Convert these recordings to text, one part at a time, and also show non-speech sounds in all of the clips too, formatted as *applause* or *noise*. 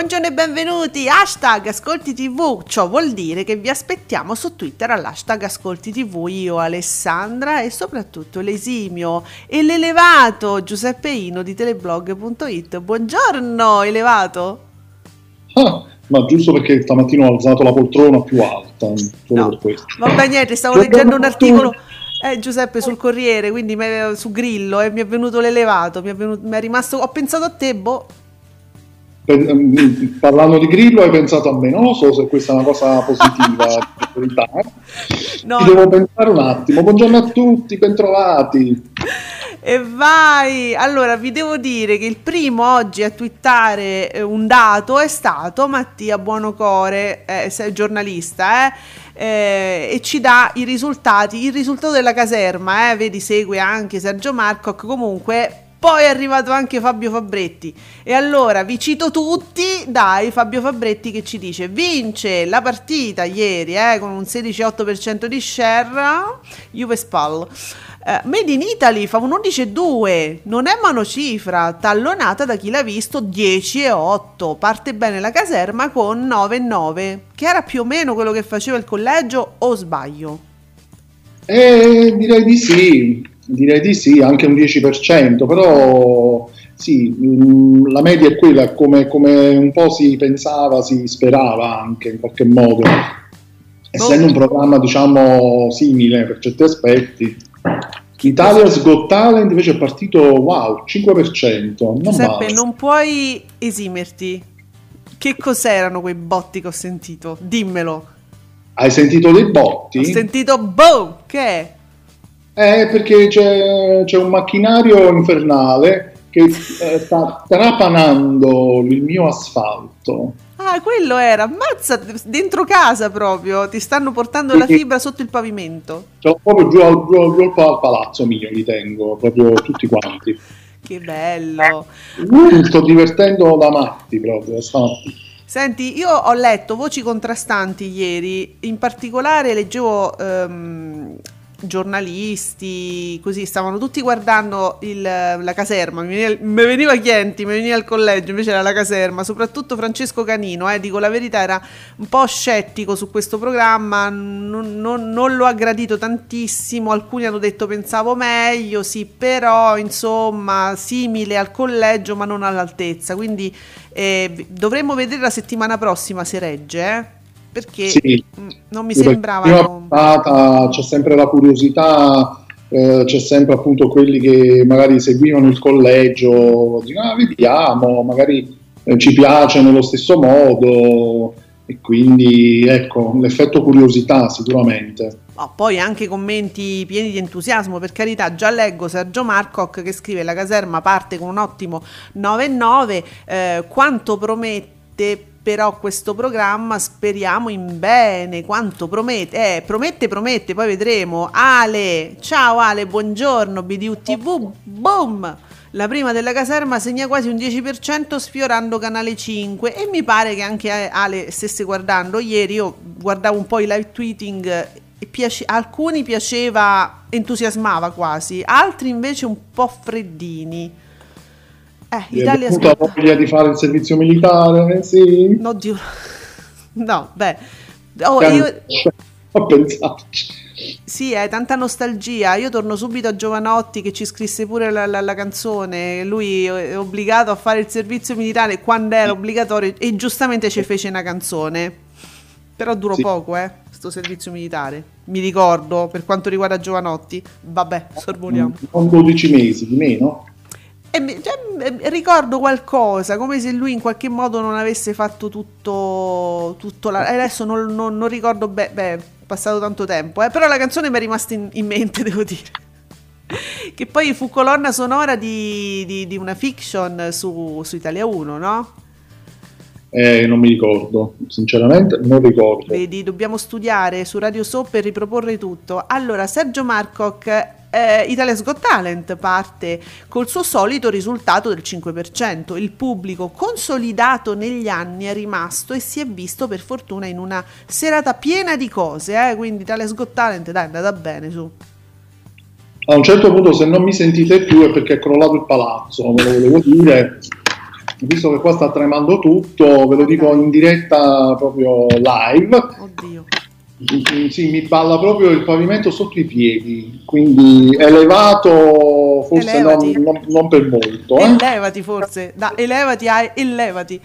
Buongiorno e benvenuti, hashtag Ascolti TV, ciò vuol dire che vi aspettiamo su Twitter all'hashtag Ascolti TV, io Alessandra e soprattutto l'esimio e l'elevato Giuseppe Ino di teleblog.it. Buongiorno elevato! Ah, ma giusto perché stamattina ho alzato la poltrona più alta, solo no, per questo. Vabbè niente, stavo leggendo un articolo... Eh, Giuseppe sul Corriere, quindi su Grillo e mi è venuto l'elevato, mi è, venuto, mi è rimasto, ho pensato a te, boh, parlando di Grillo hai pensato a me, non lo so se questa è una cosa positiva, no. Ci devo pensare un attimo. Buongiorno a tutti, bentrovati. E vai! Allora, vi devo dire che il primo oggi a twittare eh, un dato è stato Mattia Buonocore, eh, giornalista, eh, eh, e ci dà i risultati, il risultato della caserma, eh, vedi, segue anche Sergio Marcoc, comunque poi è arrivato anche Fabio Fabretti. E allora vi cito tutti. Dai, Fabio Fabretti che ci dice: Vince la partita ieri eh, con un 16,8% di share. Juve Spal. Uh, Made in Italy fa un 11,2, non è monocifra, tallonata da chi l'ha visto 10,8. Parte bene la caserma con 9,9, che era più o meno quello che faceva il collegio, o sbaglio? Eh, direi di sì. Direi di sì, anche un 10%, però sì, mm, la media è quella, come, come un po' si pensava, si sperava anche in qualche modo. Essendo un programma, diciamo, simile per certi aspetti. Italia's Got Talent invece è partito, wow, 5%. Non Giuseppe, basta. non puoi esimerti. Che cos'erano quei botti che ho sentito? Dimmelo. Hai sentito dei botti? Ho sentito boh, che è? Eh, perché c'è, c'è un macchinario infernale che eh, sta trapanando il mio asfalto. Ah, quello era, ammazza, dentro casa proprio, ti stanno portando la fibra sotto il pavimento. Cioè, proprio giù al, giù, giù al palazzo mio li tengo, proprio tutti quanti. che bello. Mi sto divertendo da matti proprio, stamattina. Senti, io ho letto voci contrastanti ieri, in particolare leggevo um, giornalisti, così stavano tutti guardando il, la caserma. Mi veniva, mi veniva Chienti, mi veniva al collegio, invece era la caserma. Soprattutto Francesco Canino, eh, dico la verità, era un po' scettico su questo programma, non, non, non lo ha gradito tantissimo. Alcuni hanno detto pensavo meglio, sì, però insomma simile al collegio, ma non all'altezza. Quindi eh, dovremmo vedere la settimana prossima se regge. Eh perché sì. Non mi sembrava... Puntata, c'è sempre la curiosità, eh, c'è sempre appunto quelli che magari seguivano il collegio, dicono ah, vediamo, magari eh, ci piace nello stesso modo e quindi ecco l'effetto curiosità sicuramente. Oh, poi anche commenti pieni di entusiasmo, per carità, già leggo Sergio Marcoc che scrive la caserma parte con un ottimo 9-9, eh, quanto promette però questo programma speriamo in bene, quanto promette, eh, promette, promette, poi vedremo. Ale, ciao Ale, buongiorno, BDU TV, boom! La prima della caserma segna quasi un 10% sfiorando canale 5 e mi pare che anche Ale stesse guardando. Ieri io guardavo un po' i live tweeting e piace- alcuni piaceva, entusiasmava quasi, altri invece un po' freddini. Eh, Italia ha avuto voglia di fare il servizio militare, sì. Oddio. *laughs* No, beh. Oh, io... *laughs* A pensarci. Sì, è tanta nostalgia. Io torno subito a Giovanotti che ci scrisse pure la, la, la canzone. Lui è obbligato a fare il servizio militare quando era obbligatorio e giustamente ci fece una canzone. Però durò Sì. poco, eh, sto servizio militare. Mi ricordo, per quanto riguarda Giovanotti. Vabbè, sorvoliamo. Non 12 mesi, di meno. E cioè, ricordo qualcosa, come se lui in qualche modo non avesse fatto tutto, tutto la... Adesso non, non- non ricordo bene, beh, è passato tanto tempo, eh, però la canzone mi è rimasta in, in mente, *laughs* devo dire. Che poi fu colonna sonora di, di- di una fiction su, su Italia 1, no? Eh, non mi ricordo, sinceramente non ricordo. Vedi, dobbiamo studiare su Radio Soap per riproporre tutto. Allora, Sergio Marcoc, eh, Italia's Got Talent parte col suo solito risultato del 5%. Il pubblico consolidato negli anni è rimasto e si è visto per fortuna in una serata piena di cose, eh? quindi Italia's Got Talent, dai, è andata bene su. A un certo punto, se non mi sentite più, è perché è crollato il palazzo, ve lo volevo dire. Visto che qua sta tremando tutto, ve lo dico in diretta proprio live. Oddio. Sì, mi balla proprio il pavimento sotto i piedi, quindi elevato forse non, non- non per molto. Eh? Elevati forse, da, elevati, ah, elevati.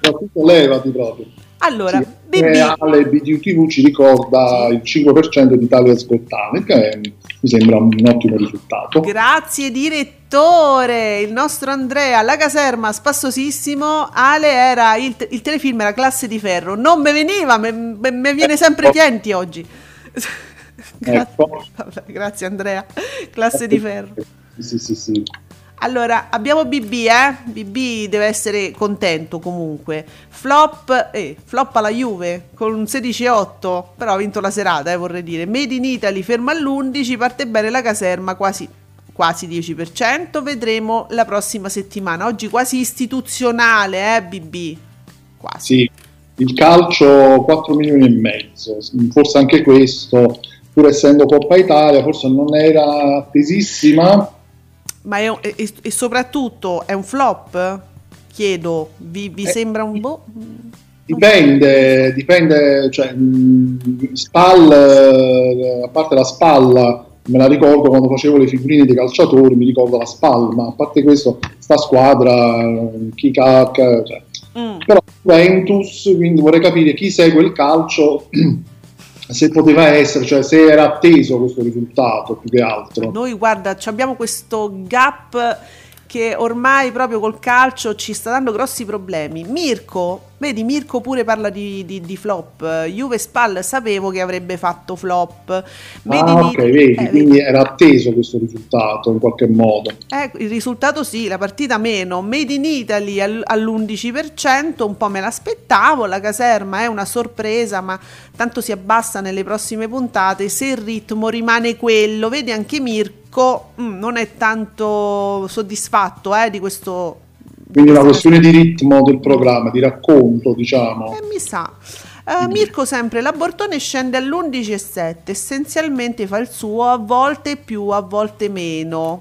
Soprattutto levati proprio. Allora, Sì, BB, Ale BDUTV ci ricorda il 5% di Italia Scottane, che mi sembra un ottimo risultato. Grazie direttore, il nostro Andrea, la caserma spassosissimo, Ale era il, il telefilm era Classe di Ferro, non me veniva, mi viene sempre Chienti oggi. Gra- Ecco. vabbè, grazie Andrea, Classe di Ferro. Sì, sì, sì. Allora, abbiamo BB, eh? BB deve essere contento comunque. Flop, eh, flop alla Juve con un 16-8, però ha vinto la serata, eh, vorrei dire. Made in Italy ferma all'11, parte bene la caserma, quasi, quasi 10%. Vedremo la prossima settimana. Oggi quasi istituzionale, eh, BB? Quasi. Sì, il calcio 4 milioni e mezzo, forse anche questo, pur essendo Coppa Italia, forse non era attesissima. Ma è e, e- e soprattutto è un flop? Chiedo, vi, vi Eh, sembra un boh? Dipende, dipende, cioè, mh, Spal, eh, a parte la spalla, me la ricordo quando facevo le figurine dei calciatori, mi ricordo la spalla, ma a parte questo, sta squadra, chi cacca, cioè, Mm. però Juventus, quindi vorrei capire chi segue il calcio, *clears throat* se poteva essere, cioè se era atteso questo risultato più che altro. Noi guarda, abbiamo questo gap che ormai proprio col calcio ci sta dando grossi problemi. Mirko, vedi, Mirko pure parla di, di- di flop. Juve Spal sapevo che avrebbe fatto flop. Made Ah, ok, vedi, eh, quindi era atteso questo risultato in qualche modo. Eh, il risultato sì, la partita meno. Made in Italy al- all'11%, un po' me l'aspettavo. La caserma è una sorpresa, ma tanto si abbassa nelle prossime puntate. Se il ritmo rimane quello, vedi anche Mirko mm, non è tanto soddisfatto eh, di questo. Quindi una questione di ritmo del programma, di racconto, diciamo. Eh, mi sa. Eh, Mirko sempre, l'abortone scende all'11,7, essenzialmente fa il suo a volte più, a volte meno.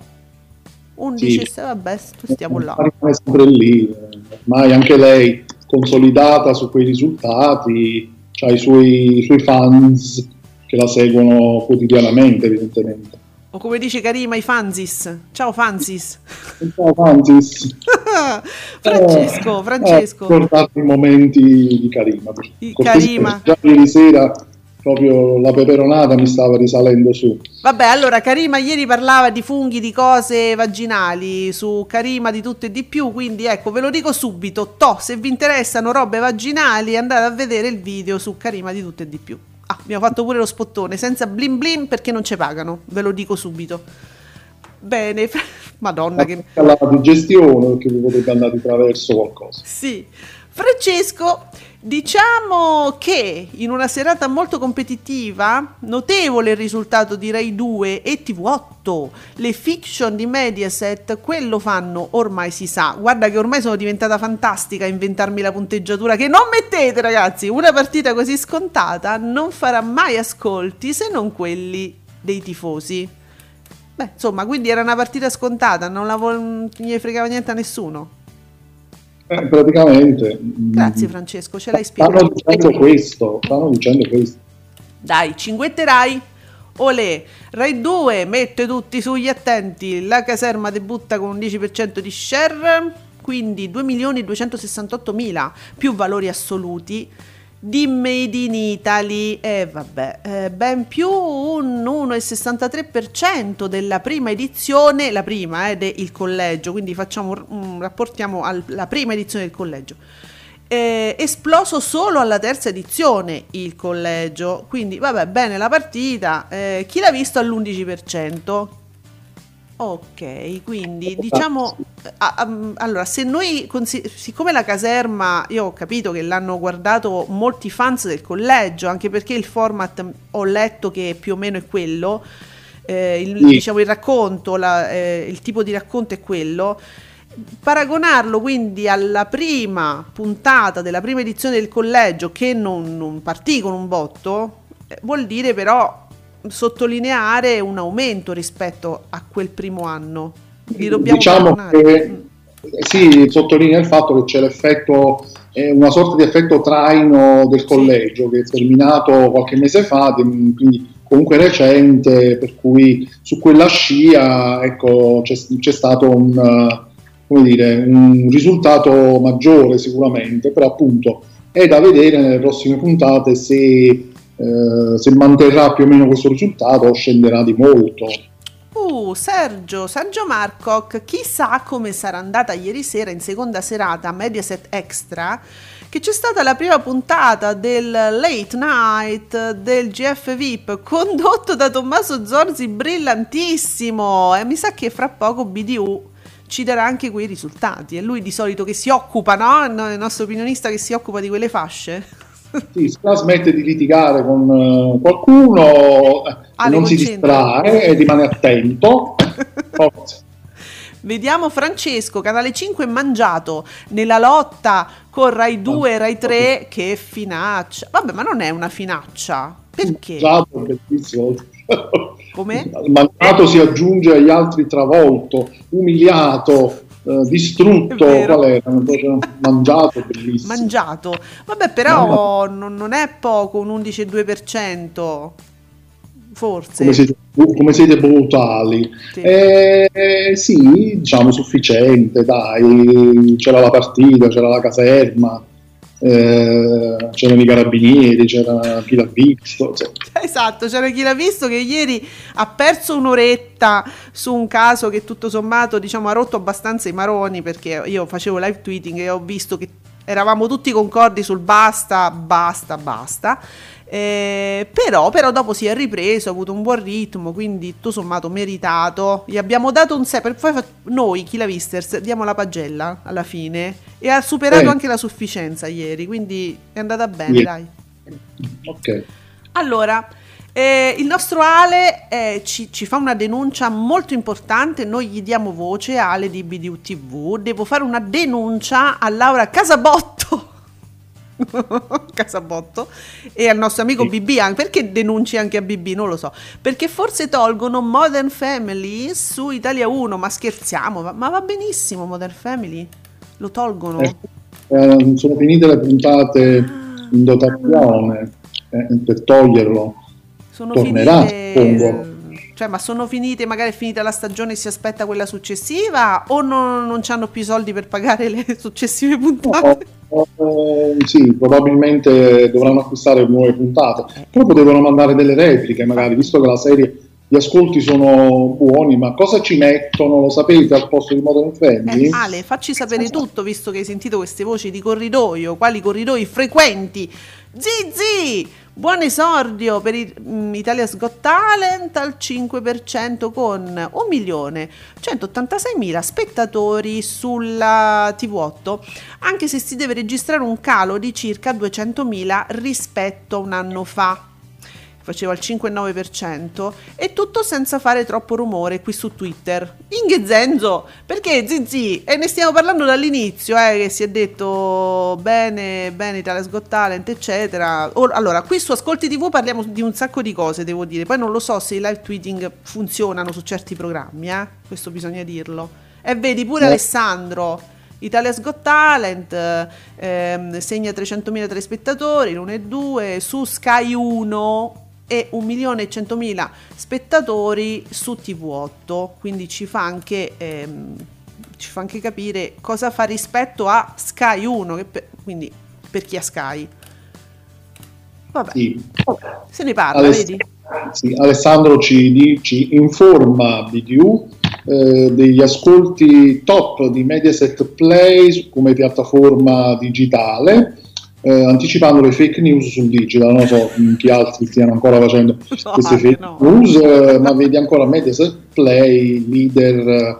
11,7, vabbè, stiamo là. Rimane sempre lì, ormai anche lei consolidata su quei risultati, ha i suoi, i suoi fans che la seguono quotidianamente, evidentemente. O come dice Karima, i fanzis. Ciao fanzis. Ciao Francis. *laughs* Francesco, Eh, Francesco. eh, ricordate i momenti di Karima. Con Karima. Già ieri sera proprio la peperonata mi stava risalendo su. Vabbè, allora Karima ieri parlava di funghi, di cose vaginali, su Karima di tutto e di più, quindi ecco, ve lo dico subito, to, se vi interessano robe vaginali andate a vedere il video su Karima di tutto e di più. Ah, abbiamo fatto pure lo spottone, senza blin blin perché non ci pagano, ve lo dico subito. Bene, *laughs* madonna che... alla digestione perché vi potrebbe andare di traverso qualcosa. Sì. Francesco, diciamo che in una serata molto competitiva, notevole il risultato di Rai 2 e TV8, le fiction di Mediaset, quello fanno ormai si sa. Guarda che ormai sono diventata fantastica a inventarmi la punteggiatura che non mettete ragazzi, una partita così scontata non farà mai ascolti se non quelli dei tifosi. Beh, insomma, quindi era una partita scontata, non, la vo- gli fregava niente a nessuno. Eh, praticamente. mm, Grazie Francesco, ce l'hai Stanno spiegato. dicendo questo, stanno dicendo questo. Dai, cinguetterai. Olè, Rai 2 mette tutti sugli attenti, la caserma debutta con un 10% di share, quindi 2.268.000 più valori assoluti di Made in Italy e vabbè, eh, ben più un 1,63% della prima edizione, la prima eh, del collegio, quindi facciamo, um, rapportiamo alla prima edizione del collegio. Eh, esploso solo alla terza edizione il collegio, quindi vabbè, bene la partita, eh, chi l'ha visto all'11%, Ok, quindi diciamo, allora se noi, siccome la caserma, io ho capito che l'hanno guardato molti fans del collegio, anche perché il format ho letto che più o meno è quello, eh, il, sì. diciamo il racconto, la, eh, il tipo di racconto è quello, paragonarlo quindi alla prima puntata della prima edizione del collegio che non, non partì con un botto, eh, vuol dire però sottolineare un aumento rispetto a quel primo anno. Li dobbiamo diciamo che, mm. sì, sottolinea il fatto che c'è l'effetto, eh, una sorta di effetto traino del collegio che è terminato qualche mese fa, quindi comunque recente, per cui su quella scia ecco, c'è, c'è stato un, dire, un risultato maggiore sicuramente, però appunto è da vedere nelle prossime puntate se eh, se manterrà più o meno questo risultato scenderà di molto. Uh, Sergio, Sergio Marcoc, chissà come sarà andata ieri sera in seconda serata a Mediaset Extra che c'è stata la prima puntata del Late Night del GF VIP *laughs* condotto da Tommaso Zorzi brillantissimo e mi sa che fra poco BDU ci darà anche quei risultati. È lui di solito che si occupa, no? Il nostro opinionista che si occupa di quelle fasce. Sì, la smette di litigare con uh, qualcuno, ah, non si distrae e rimane attento. *laughs* Forza. Vediamo Francesco, Canale 5 mangiato nella lotta con Rai 2 e Rai 3. Che finaccia. Vabbè, ma non è una finaccia. Perché? Mangiato, bellissimo. Come? Mangiato si aggiunge agli altri travolto, umiliato, eh, distrutto, qual era? Mangiato, bellissimo. Mangiato, vabbè però non, non, è poco, un 11,2%. Forse. Come siete, come siete brutali. Sì. Eh, sì, diciamo sufficiente, dai, c'era la partita, c'era la caserma, eh, c'erano i carabinieri, c'era chi l'ha visto. Cioè. *laughs* Esatto, c'era chi l'ha visto che ieri ha perso un'oretta su un caso che tutto sommato diciamo, ha rotto abbastanza i maroni perché io facevo live tweeting e ho visto che eravamo tutti concordi sul basta, basta, basta. Eh, però, però, dopo si è ripreso, ha avuto un buon ritmo, quindi tutto sommato meritato. Gli abbiamo dato un 6, poi noi, chi la Visters, diamo la pagella alla fine e ha superato eh. anche la sufficienza ieri, quindi è andata bene, yeah. dai. Ok. Allora, eh, il nostro Ale eh, ci, ci, fa una denuncia molto importante, noi gli diamo voce, Ale di BDU TV, devo fare una denuncia a Laura Casabotto *laughs* Casabotto e al nostro amico sì. BB anche perché denunci anche a BB non lo so. Perché forse tolgono Modern Family su Italia 1 ma scherziamo ma, ma va benissimo Modern Family? Lo tolgono? Eh, eh, sono finite le puntate ah, in dotazione eh, per toglierlo. Sono tornerà finite, cioè ma sono finite magari è finita la stagione e si aspetta quella successiva o non, non hanno più soldi per pagare le *laughs* successive puntate no Uh, sì, probabilmente dovranno acquistare nuove puntate. Poi potevano mandare delle repliche, magari, visto che la serie gli ascolti sono buoni, ma cosa ci mettono? Lo sapete al posto di Modern Family? Eh, Ale, facci sapere tutto, visto che hai sentito queste voci di corridoio. Quali corridoi frequenti? Zizi! Buon esordio per mm, Italia's Got Talent al 5% con 1.186.000 spettatori sulla TV8, anche se si deve registrare un calo di circa 200.000 rispetto a un anno fa faceva il 5,9% e tutto senza fare troppo rumore qui su Twitter. Inghe Zenzo, perché Zizi? E ne stiamo parlando dall'inizio, eh, che si è detto bene, bene Italia's Got Talent, eccetera. Or, allora, qui su Ascolti TV parliamo di un sacco di cose, devo dire. Poi non lo so se i live tweeting funzionano su certi programmi, eh? questo bisogna dirlo. E vedi pure eh. Alessandro. Italia's Got Talent ehm, segna 300.000 telespettatori, 1 e 2, su Sky 1 e 1 milione e 100 mila spettatori su TV8, quindi ci fa anche... Ehm, ci fa anche capire cosa fa rispetto a Sky 1, che per, quindi per chi ha Sky. Vabbè, Sì. se ne parla, Aless- vedi? sì, Alessandro ci, ci informa BDU eh, degli ascolti top di Mediaset Play come piattaforma digitale, eh, anticipando le fake news sul digital. Non so mm, chi altri stiano ancora facendo *laughs* queste fake no. news, eh, ma vedi ancora Mediaset Play, leader eh,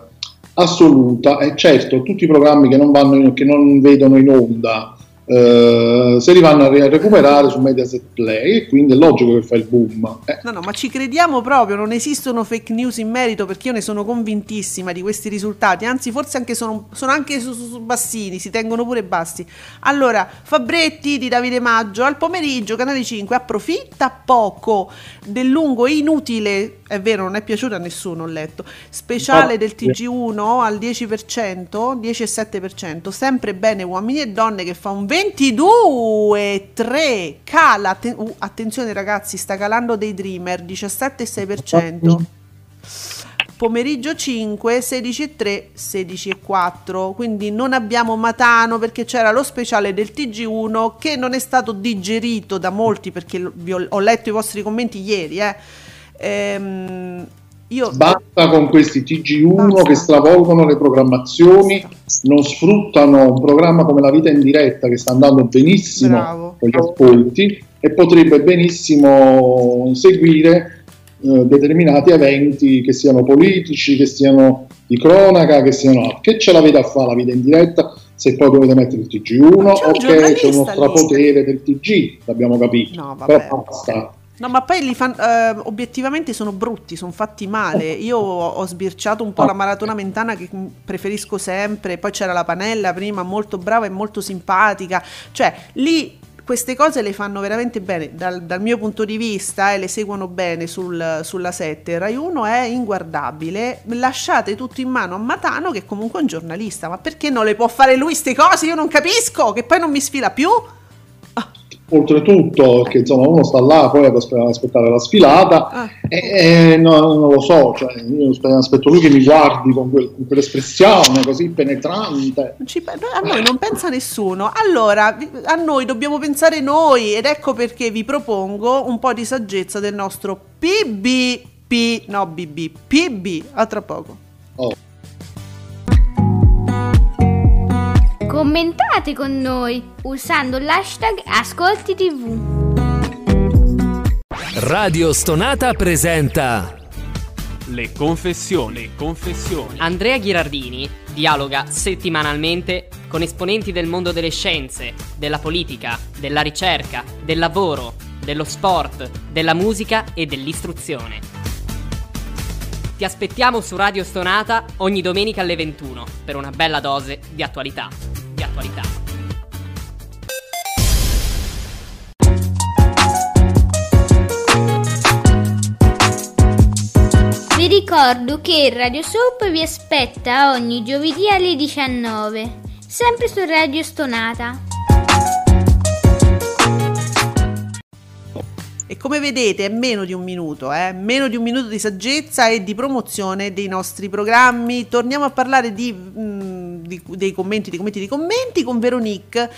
assoluta. E certo, tutti i programmi che non, vanno in- che non vedono in onda eh, se li vanno a re- a recuperare su Mediaset Play e quindi è logico che fa il boom. Eh, No, no, ma ci crediamo proprio, non esistono fake news in merito perché io ne sono convintissima di questi risultati, anzi forse anche sono, sono anche su, su- su bassini, si tengono pure bassi. Allora, Fabretti di Davide Maggio, al pomeriggio, Canale 5, approfitta poco del lungo e inutile, è vero, non è piaciuto a nessuno, ho letto, speciale del TG1 al 10%, 10,7%, sempre bene uomini e donne che fa un 22,3, cala, atten- uh, attenzione ragazzi, sta calando dei Dreamer, 17,6%. Pomeriggio 5, 16,3, 16,4. Quindi non abbiamo Matano perché c'era lo speciale del TG1 che non è stato digerito da molti perché ho letto i vostri commenti ieri. Eh. Ehm, io Basta con questi TG1 Basta. che stravolgono le programmazioni, non sfruttano un programma come La vita in diretta che sta andando benissimo Bravo. con gli ascolti e potrebbe benissimo seguire eh, determinati eventi che siano politici, che siano di cronaca, che siano. Che ce l'avete a fare la vita in diretta se poi dovete mettere il TG1 Ma c'è un o che c'è uno giornalista lì. strapotere del TG, l'abbiamo capito. No, vabbè. Però basta. No, ma poi li fan- eh, obiettivamente sono brutti, sono fatti male. Io ho, sbirciato un po' la maratona mentana che preferisco sempre. Poi c'era la Panella prima, molto brava e molto simpatica. Cioè, lì queste cose le fanno veramente bene. Dal, dal mio punto di vista, e le seguono bene sul- sulla 7. Rai 1 è inguardabile. Lasciate tutto in mano a Matano, che comunque è un giornalista. Ma perché non le può fare lui queste cose? Io non capisco. Che poi non mi sfila più. Oltretutto che insomma uno sta là poi ad aspe- ad aspettare la sfilata Ah. e, e no- non lo so cioè, io aspe- aspetto lui che mi guardi con, quel- con quell'espressione così penetrante ci a noi non pensa nessuno. Allora, a noi dobbiamo pensare noi ed ecco perché vi propongo un po' di saggezza del nostro PBP, no BB, PB, a tra poco. Commentate con noi usando l'hashtag Ascolti TV. Radio Stonata presenta Le confessioni. Confessioni. Andrea Ghirardini dialoga settimanalmente con esponenti del mondo delle scienze, della politica, della ricerca, del lavoro, dello sport, della musica e dell'istruzione. Ti aspettiamo su Radio Stonata ogni domenica alle 21 per una bella dose di attualità. Di attualità. Vi ricordo che Radio Soap vi aspetta ogni giovedì alle 19, sempre su Radio Stonata. E come vedete è meno di un minuto, eh? meno di un minuto di saggezza e di promozione dei nostri programmi. Torniamo a parlare di, mm, di- dei commenti, di commenti, di commenti con Veronique.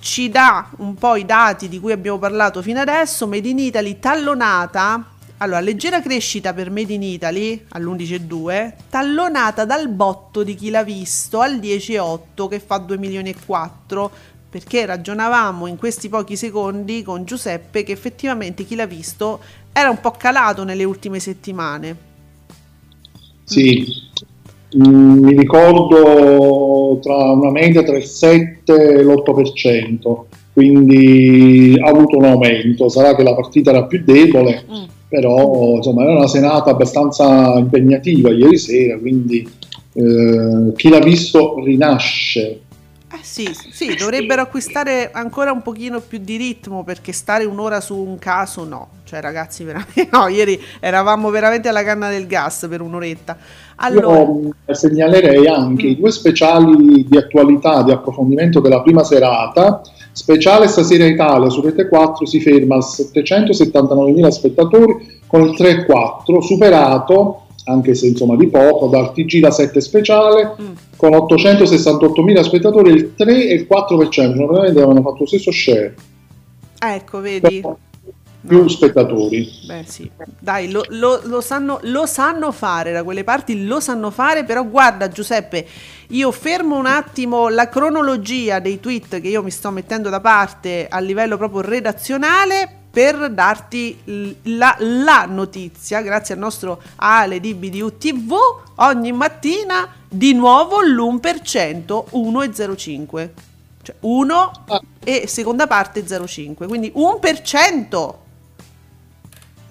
Ci dà un po' i dati di cui abbiamo parlato fino adesso. Made in Italy tallonata. Allora, leggera crescita per Made in Italy all'11,2, tallonata dal botto di chi l'ha visto al 10,8 che fa 2 milioni e 4 perché ragionavamo in questi pochi secondi con Giuseppe che effettivamente chi l'ha visto era un po' calato nelle ultime settimane. sì mi ricordo tra una media tra il 7 e l'8% quindi ha avuto un aumento sarà che la partita era più debole Mm. però insomma era una serata abbastanza impegnativa ieri sera, quindi eh, chi l'ha visto rinasce. Eh sì, sì, dovrebbero acquistare ancora un pochino più di ritmo perché stare un'ora su un caso no. Cioè ragazzi, veramente *laughs* no, ieri eravamo veramente alla canna del gas per un'oretta. Allora, Io eh, segnalerei anche i due speciali di attualità, di approfondimento della prima serata. Speciale Stasera Italia su Rete 4 si ferma a 779.000 spettatori con il 3-4, superato anche se insomma di poco, dal TG da 7 speciale Mm. con 868.000 spettatori, il 3 e il 4%, cioè praticamente avevano fatto lo stesso share, ecco, vedi? però più spettatori. Beh sì, dai, lo, lo- lo sanno, lo sanno fare da quelle parti, lo sanno fare, però guarda Giuseppe, io fermo un attimo la cronologia dei tweet che io mi sto mettendo da parte a livello proprio redazionale per darti la, la notizia, grazie al nostro Ale di BDU TV, ogni mattina di nuovo l'1%, 1,05. Cioè 1 Ah. e seconda parte 0,5, quindi 1%.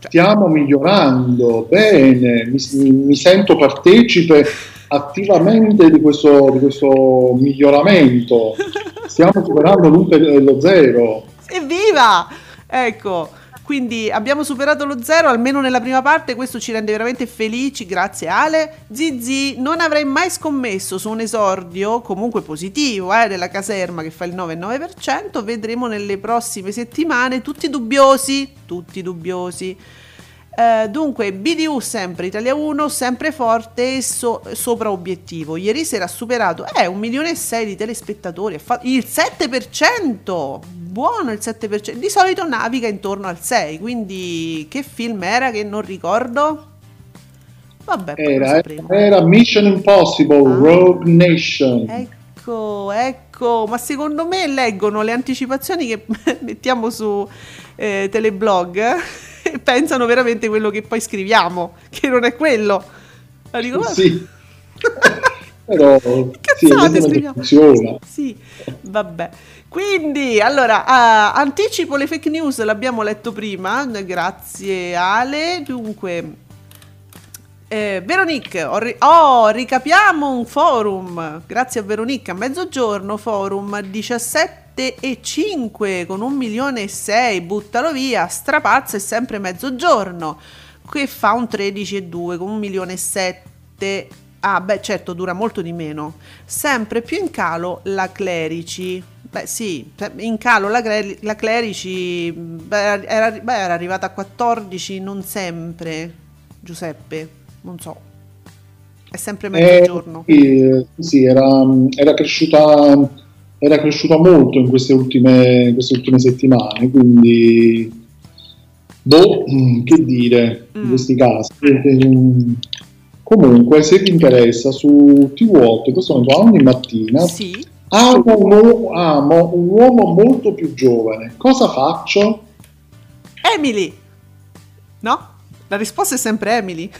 Stiamo migliorando, bene, mi, mi sento partecipe attivamente di questo, di questo miglioramento. Stiamo superando per- lo zero. Evviva! Ecco, quindi abbiamo superato lo zero almeno nella prima parte, questo ci rende veramente felici, grazie Ale. Zizi, non avrei mai scommesso su un esordio comunque positivo eh, della caserma che fa il 9,9%, vedremo nelle prossime settimane tutti dubbiosi, tutti dubbiosi. Eh, dunque, BDU sempre Italia 1, sempre forte e so- sopra obiettivo. Ieri sera ha superato eh, un milione e sei di telespettatori, fatto il 7%. Buono il 7%. Di solito naviga intorno al 6, quindi che film era che non ricordo? Vabbè, Era, sapremo. era Mission Impossible, Ah. Rogue Nation. Ecco, ecco, ma secondo me leggono le anticipazioni che *laughs* mettiamo su eh, Teleblog eh, e pensano veramente quello che poi scriviamo, che non è quello. Ma dico, "Ma- Sì. *laughs* Però sì, cazzate scriviamo. funziona. Sì, vabbè. Quindi, allora, ah, anticipo le fake news, l'abbiamo letto prima, grazie Ale. Dunque, eh, Veronique, ri- oh, ricapiamo un forum, grazie a Veronique, a mezzogiorno, forum 17 e 5 con un milione e 6, buttalo via, strapazza è sempre mezzogiorno, che fa un 13 e 2 con un milione e 7. Ah, beh, certo, dura molto di meno. Sempre più in calo la Clerici. Beh, sì, cioè, in calo la, la Clerici beh, era, beh, era arrivata a 14, non sempre, Giuseppe, non so. È sempre Eh, mezzogiorno. sì, eh, sì, era, era cresciuta, era cresciuta molto in queste ultime, in queste ultime settimane, quindi boh, mm, che dire in Mm. questi casi. Comunque, se ti interessa, su TV8 in questo momento ogni mattina Sì, amo un, uomo, amo un uomo molto più giovane. Cosa faccio? Emily. No? La risposta è sempre Emily.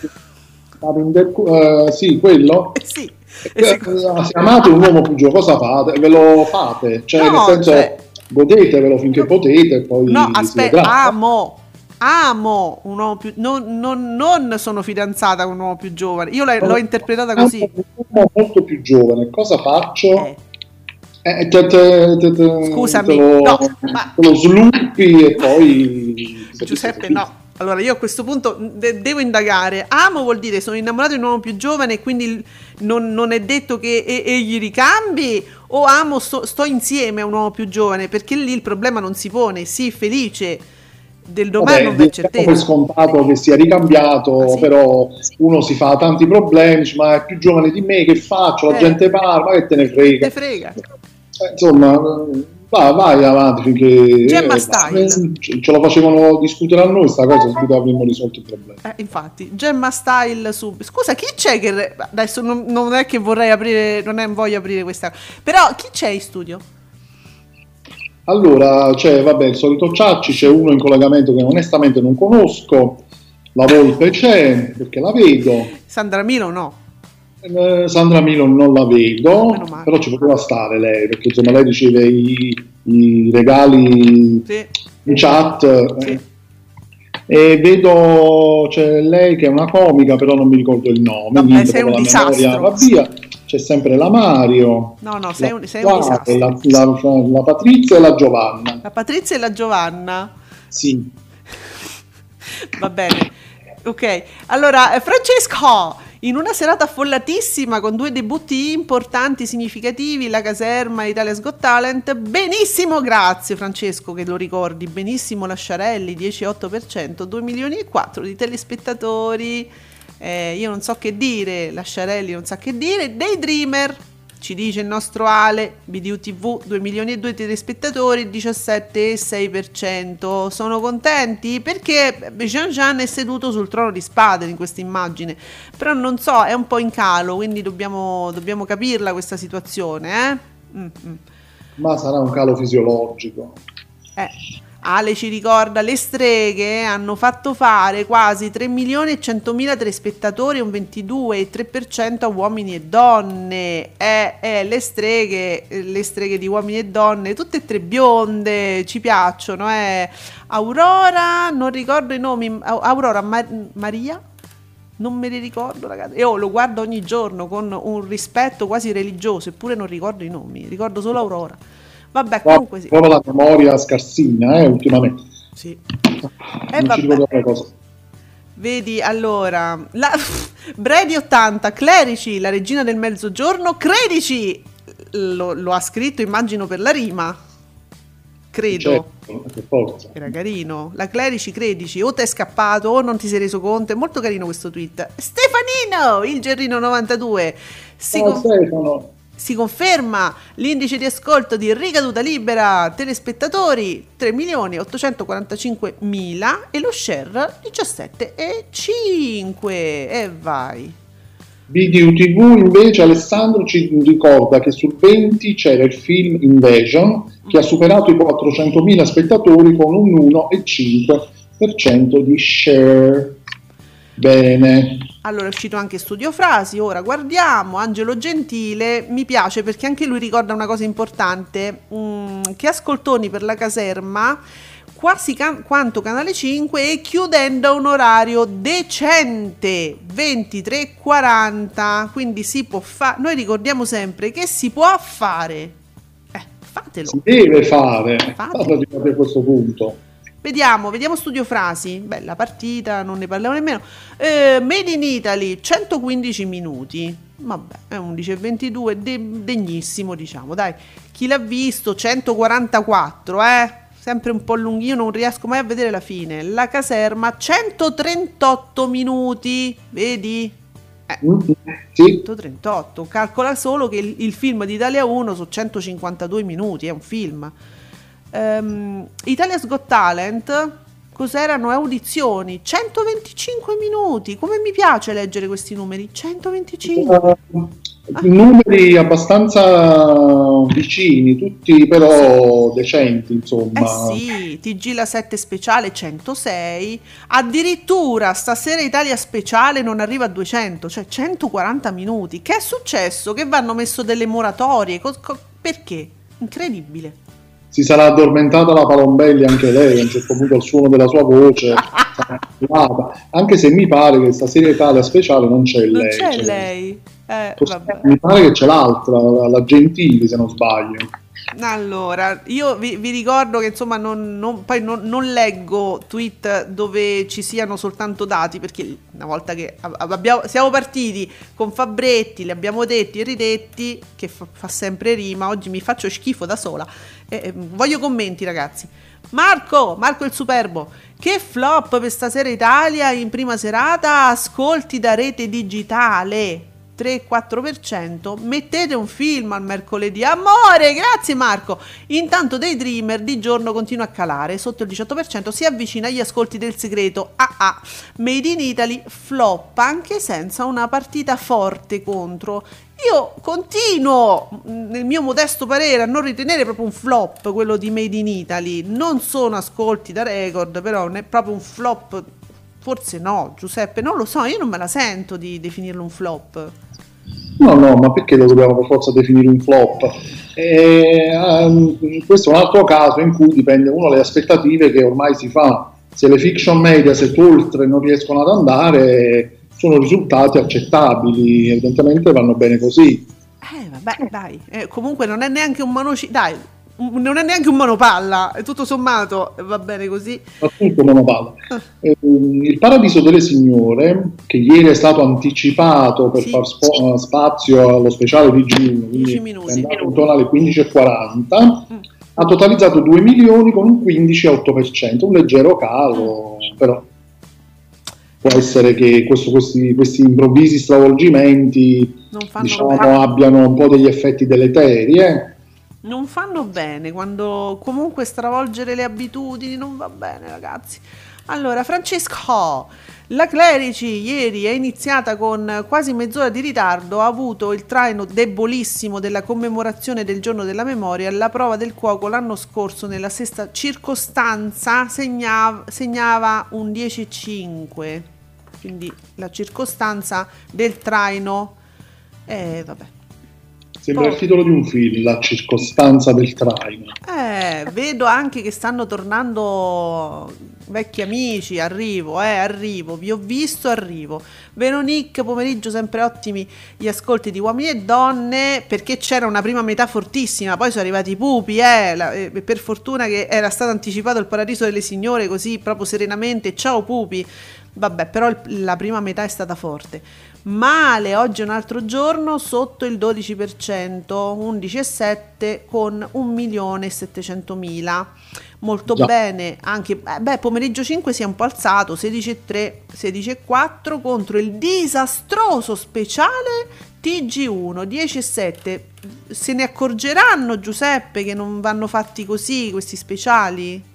Eh, sì, quello? *laughs* Eh sì. Eh, sic- Se amate un uomo più giovane, cosa fate? Ve lo fate? Cioè, No, nel senso, cioè- godetevelo finché potete e poi No, aspetta, amo. Amo un uomo più. Non, non- non sono fidanzata con un uomo più giovane. Io l'ho, l'ho interpretata così. Un uomo molto più giovane, cosa faccio? Eh, Eh, te, te- te- Scusami, lo, no, ma- lo sluppi e poi... Giuseppe, no. Allora, io a questo punto de- devo indagare. Amo vuol dire sono innamorato di un uomo più giovane e quindi non, non è detto che e- egli ricambi? O amo, sto, sto insieme a un uomo più giovane? Perché lì il problema non si pone. Sì, felice del domani non Vabbè, c'è diamo per certezza. scontato che sia ricambiato, Ah, sì? però uno si fa tanti problemi, dice, ma è più giovane di me, che faccio? La Eh. gente parla, ma che te ne frega? Te frega. Eh, insomma, eh, vai, avanti finché Gemma eh, Style. eh, ce ce lo facevano discutere a noi sta cosa, subito avremmo risolto il problema. Eh, infatti, Gemma Style su. Scusa, chi c'è che. Adesso non, non è che vorrei aprire. Non è voglio aprire questa. Però chi c'è in studio? Allora, c'è, vabbè, il solito Ciacci, c'è uno in collegamento che onestamente non conosco, la Volpe c'è, perché la vedo, Sandra Milo no. Eh, Sandra Milo non la vedo, male. però ci poteva stare lei, perché insomma lei riceve i, i regali Sì. in chat. Sì. eh. E vedo c'è lei che è una comica, però non mi ricordo il nome. Vabbè, sei un disastro. va via. C'è sempre la Mario. No, no, sei la un, sei un disastro. la, la, la Patrizia e la Giovanna. La Patrizia e la Giovanna. Sì. *laughs* Va bene. Ok, allora eh, Francesco, in una serata affollatissima con due debutti importanti, significativi, la caserma e Italia's Got Talent, benissimo, grazie Francesco che lo ricordi, benissimo Lasciarelli, 10,8%, 2 milioni e 4 di telespettatori, eh, io non so che dire, Lasciarelli non sa che dire, Daydreamer, ci dice il nostro Ale, BDU TV, 2 milioni e 2 telespettatori, 17,6%. Sono contenti? Perché Jean Jean è seduto sul trono di spade in questa immagine. Però non so, è un po' in calo, quindi dobbiamo, dobbiamo capirla questa situazione. Eh? Mm-hmm. Ma sarà un calo fisiologico. Eh. Ale ci ricorda, le streghe hanno fatto fare quasi 3 milioni e 100 mila telespettatori, un 22,3% a uomini e donne. Eh, eh, le streghe, le streghe di uomini e donne, tutte e tre bionde, ci piacciono. Eh. Aurora, non ricordo i nomi, Aurora Mar- Maria? Non me li ricordo, ragazzi. Io lo guardo ogni giorno con un rispetto quasi religioso, eppure non ricordo i nomi, ricordo solo Aurora. Vabbè, comunque sì. Proprio la memoria scarsina, eh, ultimamente. Sì. Eh, non ci ricordo cosa. Vedi, allora, la... *laughs* Brady 80, Clerici, la regina del mezzogiorno, Credici, lo, lo ha scritto immagino per la rima, credo. Certo, Era carino. La Clerici, credici, o ti è scappato o non ti sei reso conto. È molto carino questo tweet. Stefanino, il Gerrino 92. Si oh, con... Stefano si conferma l'indice di ascolto di ricaduta libera telespettatori 3 milioni 845 mila e lo share 17,5 e vai Video TV invece Alessandro ci ricorda che sul 20 c'era il film Invasion che ha superato i 400.000 spettatori con un 1,5% di share. Bene. Allora è uscito anche Studio Frasi, ora guardiamo, Angelo Gentile, mi piace perché anche lui ricorda una cosa importante, mm, che ascoltoni per la caserma quasi can- quanto Canale 5 e chiudendo a un orario decente 23.40 quindi si può fare noi ricordiamo sempre che si può fare. Eh, fatelo. Si deve fare. Fatelo. A questo punto Vediamo, vediamo Studio Frasi. Bella partita, non ne parliamo nemmeno. Eh, Made in Italy, 115 minuti. Vabbè, è 11 e 22, de- degnissimo, diciamo. Dai, chi l'ha visto? 144, eh? Sempre un po' lunghino, non riesco mai a vedere la fine. La caserma, 138 minuti. Vedi? Eh, sì. 138. Calcola solo che il, il film di Italia 1 sono 152 minuti, è un film um, Italia's Got Talent cos'erano audizioni. 125 minuti. Come mi piace leggere questi numeri? 125 uh, ah. numeri abbastanza vicini tutti però decenti insomma. Eh sì TG la 7 speciale 106 addirittura stasera Italia speciale non arriva a 200 cioè 140 minuti. Che è successo? Che vanno messo delle moratorie? Co- co- perché? Incredibile si sarà addormentata la Palombelli anche lei a un certo punto al suono della sua voce *laughs* anche se mi pare che stasera Italia speciale non c'è non lei c'è cioè, lei. Eh, mi pare che c'è l'altra la, la Gentili se non sbaglio allora, io vi, vi, ricordo che insomma non, non, poi non, non, leggo tweet dove ci siano soltanto dati perché una volta che abbiamo, siamo partiti con Fabretti, li abbiamo detti e ridetti, che fa, fa sempre rima, oggi mi faccio schifo da sola, eh, voglio commenti ragazzi. Marco, Marco il Superbo, che flop per stasera Italia in prima serata, ascolti da rete digitale. 3-4%, mettete un film al mercoledì. Amore, grazie Marco. Intanto Daydreamer di giorno continua a calare, sotto il 18%, si avvicina agli ascolti del segreto. Ah ah, Made in Italy flop anche senza una partita forte contro. Io continuo, nel mio modesto parere, a non ritenere proprio un flop quello di Made in Italy. Non sono ascolti da record, però non è proprio un flop. Forse no, Giuseppe, non lo so, io non me la sento di definirlo un flop. No, no, ma perché lo dobbiamo per forza definire un flop? E, um, questo è un altro caso in cui dipende uno dalle aspettative che ormai si fa. Se le fiction media, se oltre non riescono ad andare, sono risultati accettabili, evidentemente vanno bene così. Eh, vabbè, dai. Eh, comunque non è neanche un monociclo. Dai, non è neanche un monopalla. È tutto sommato va bene così. Appunto monopalla. Ah. Eh, il Paradiso delle Signore, che ieri è stato anticipato per Sì. far spo- spazio allo speciale di giugno, quindi 10 è minuti. andato intorno alle 15.40, Mm. ha totalizzato 2 milioni con un 15,8%, un leggero calo, Mm. però può essere che questo- questi, questi improvvisi stravolgimenti diciamo, abbiano un po' degli effetti deleteri. eh. Non fanno bene quando comunque stravolgere le abitudini non va bene, ragazzi. Allora, Francesco, la Clerici ieri è iniziata con quasi mezz'ora di ritardo, ha avuto il traino debolissimo della commemorazione del giorno della memoria, la prova del cuoco l'anno scorso nella sesta circostanza segnava, segnava un 10,5, quindi la circostanza del traino, eh vabbè. Sembra Oh. il titolo di un film, La circostanza del traino. Eh, vedo anche che stanno tornando vecchi amici, arrivo, eh, arrivo, vi ho visto, arrivo. Veronique, pomeriggio sempre ottimi gli ascolti di uomini e donne, perché c'era una prima metà fortissima, poi sono arrivati i pupi, eh, la- eh, per fortuna che era stato anticipato il paradiso delle signore così proprio serenamente, ciao pupi. Vabbè, però il- la prima metà è stata forte. Male, oggi è un altro giorno sotto il 12%, 11,7 con 1.700.000. Molto Già. bene, anche eh, beh, pomeriggio 5 si è un po' alzato, 16,3, 16,4 contro il disastroso speciale TG1, 10,7. Se ne accorgeranno Giuseppe che non vanno fatti così questi speciali?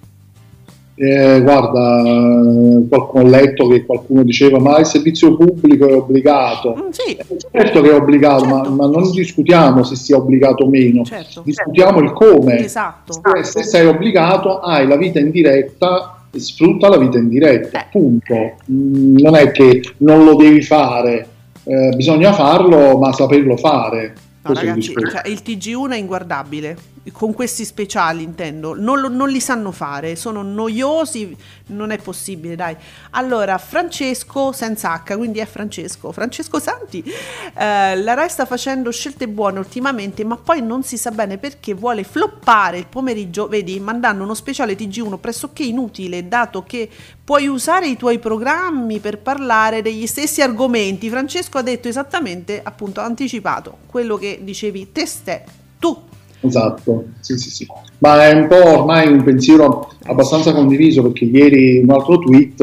Eh, guarda, eh, qualcuno ho letto che qualcuno diceva ma il servizio pubblico è obbligato. Mm, sì, Certo che è obbligato, ma, Certo. ma non discutiamo se sia obbligato o meno, certo. discutiamo il come. Esatto. Eh, Se sei obbligato, hai la vita in diretta, sfrutta la vita in diretta, Eh. punto. Mm, non è che non lo devi fare, eh, bisogna farlo, ma saperlo fare. No, il ragazzi, discorso. cioè, il TG1 è inguardabile. Con questi speciali intendo, non, lo- non li sanno fare, sono noiosi, non è possibile, dai. Allora, Francesco senza H, quindi è Francesco, Francesco Santi, eh, la Rai sta facendo scelte buone ultimamente, ma poi non si sa bene perché vuole floppare il pomeriggio, vedi, mandando uno speciale TG1 pressoché inutile, dato che puoi usare i tuoi programmi per parlare degli stessi argomenti. Francesco ha detto esattamente, appunto, anticipato quello che dicevi te ste, tu. Esatto, sì, sì, sì. Ma è un po' ormai un pensiero abbastanza condiviso perché ieri un altro tweet,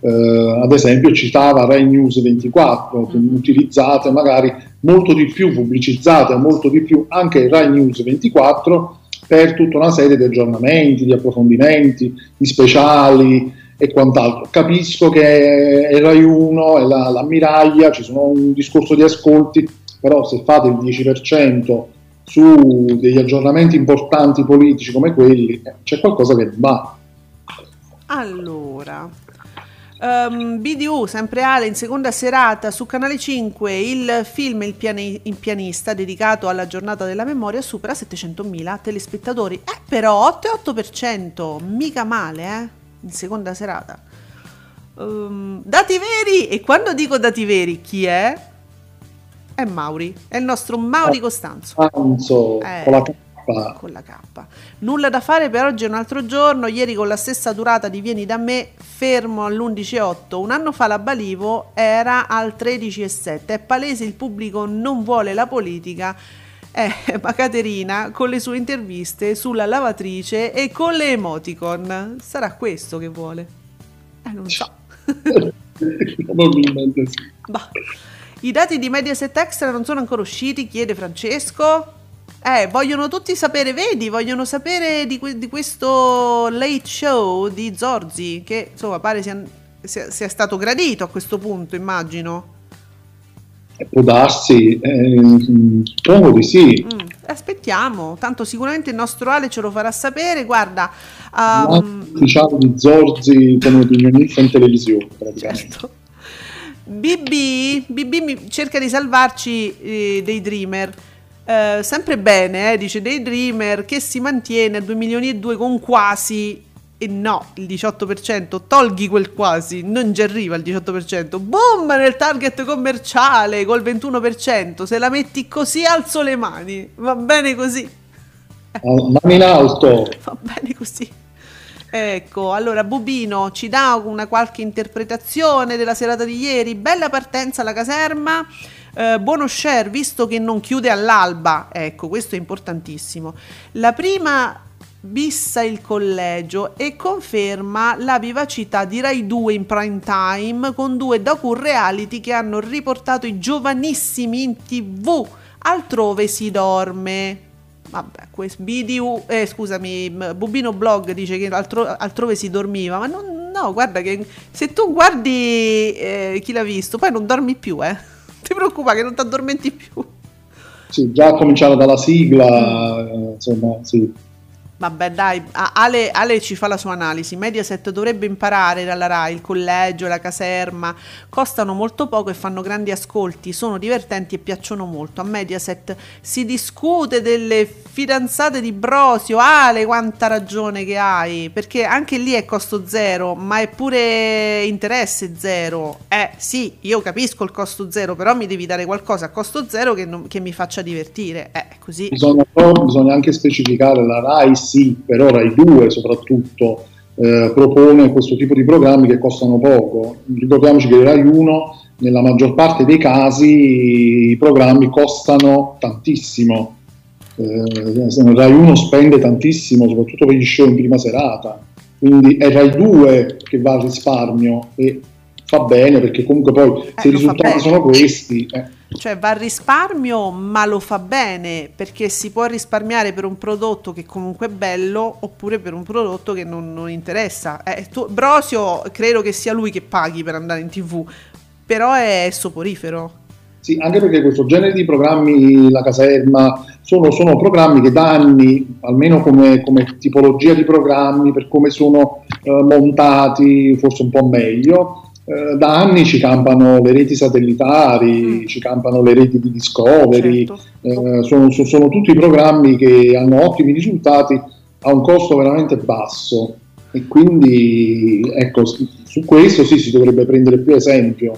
eh, ad esempio, citava Rai News 24, che utilizzate magari molto di più, pubblicizzate molto di più anche Rai News 24 per tutta una serie di aggiornamenti, di approfondimenti, di speciali e quant'altro. Capisco che è Rai 1, è la, l'ammiraglia, ci sono un discorso di ascolti, però se fate il 10% su degli aggiornamenti importanti politici come quelli, c'è qualcosa che va. Allora, ehm, BDU, sempre Ale, in seconda serata su Canale 5 il film Il, piani- Il pianista dedicato alla giornata della memoria supera 700.000 telespettatori. Eh, però 8,8%, mica male, eh, in seconda serata. Ehm, dati veri, e quando dico dati veri, chi è? È Mauri, è il nostro Mauri Costanzo. Anzo, Eh. con la K. con la K. Nulla da fare per oggi è un altro giorno. Ieri con la stessa durata di Vieni da me, fermo all'11,8. Un anno fa la Balivo era al 13,7. È palese il pubblico non vuole la politica. Eh, *laughs* ma Caterina con le sue interviste sulla lavatrice e con le emoticon. Sarà questo che vuole? Eh, non so. *laughs* Probabilmente sì. Bah. I dati di Mediaset Extra non sono ancora usciti, chiede Francesco. Eh, vogliono tutti sapere, vedi, vogliono sapere di, que- di questo late show di Zorzi, che insomma pare sia, sia- sia stato gradito a questo punto, immagino. Può darsi, eh, di sì. Mm, aspettiamo, tanto sicuramente il nostro Ale ce lo farà sapere. Guarda, um, ufficiale di Zorzi come opinionista in televisione, praticamente. Certo. BB, BB cerca di salvarci eh, dei Dreamer. sempre bene, eh, dice dei Dreamer che si mantiene a 2 milioni e 2 con quasi E no, il 18%, tolghi quel quasi, non ci arriva il 18%. Boom nel target commerciale col 21%. Se la metti così alzo le mani. Va bene così. Mani in alto. *laughs* Va bene così. Ecco, allora Bubino ci dà una qualche interpretazione della serata di ieri. Bella partenza alla caserma. Eh, buono share visto che non chiude all'alba. Ecco, questo è importantissimo. La prima bissa il collegio e conferma la vivacità di Rai 2 in prime time con due docu-reality che hanno riportato i giovanissimi in tv. Altrove si dorme. Vabbè, questo BDU, eh, scusami, Bubino Blog dice che altro, altrove si dormiva, ma non, no, guarda che se tu guardi eh, chi l'ha visto, poi non dormi più, eh. *laughs* Ti preoccupa che non ti addormenti più. Sì, già a cominciare dalla sigla, mm. insomma, sì. Vabbè, dai, Ale, Ale, ci fa la sua analisi. Mediaset dovrebbe imparare dalla Rai, il collegio, la caserma. Costano molto poco e fanno grandi ascolti, sono divertenti e piacciono molto. A Mediaset si discute delle fidanzate di Brosio. Ale, quanta ragione che hai! Perché anche lì è costo zero, ma è pure interesse zero. Eh sì, io capisco il costo zero, però mi devi dare qualcosa a costo zero che, non, che mi faccia divertire. Eh, così. Bisogna, bisogna anche specificare la Rai sì, per ora i due soprattutto eh, propone questo tipo di programmi che costano poco. Ricordiamoci che Rai 1 nella maggior parte dei casi i programmi costano tantissimo. Eh, Rai 1 spende tantissimo, soprattutto per gli show in prima serata, quindi è Rai 2 che va al risparmio e fa bene perché comunque poi eh, se i risultati sono questi... Eh, cioè va a risparmio ma lo fa bene perché si può risparmiare per un prodotto che comunque è bello oppure per un prodotto che non, non interessa. Eh, tu, Brosio credo che sia lui che paghi per andare in tv, però è soporifero. Sì, anche perché questo genere di programmi, la caserma, sono, sono programmi che da anni, almeno come, come, tipologia di programmi, per come sono eh, montati, forse un po' meglio, eh, da anni ci campano le reti satellitari, mm. ci campano le reti di Discovery, certo. eh, sono, sono, tutti programmi che hanno ottimi risultati a un costo veramente basso e quindi ecco, su questo sì si dovrebbe prendere più esempio.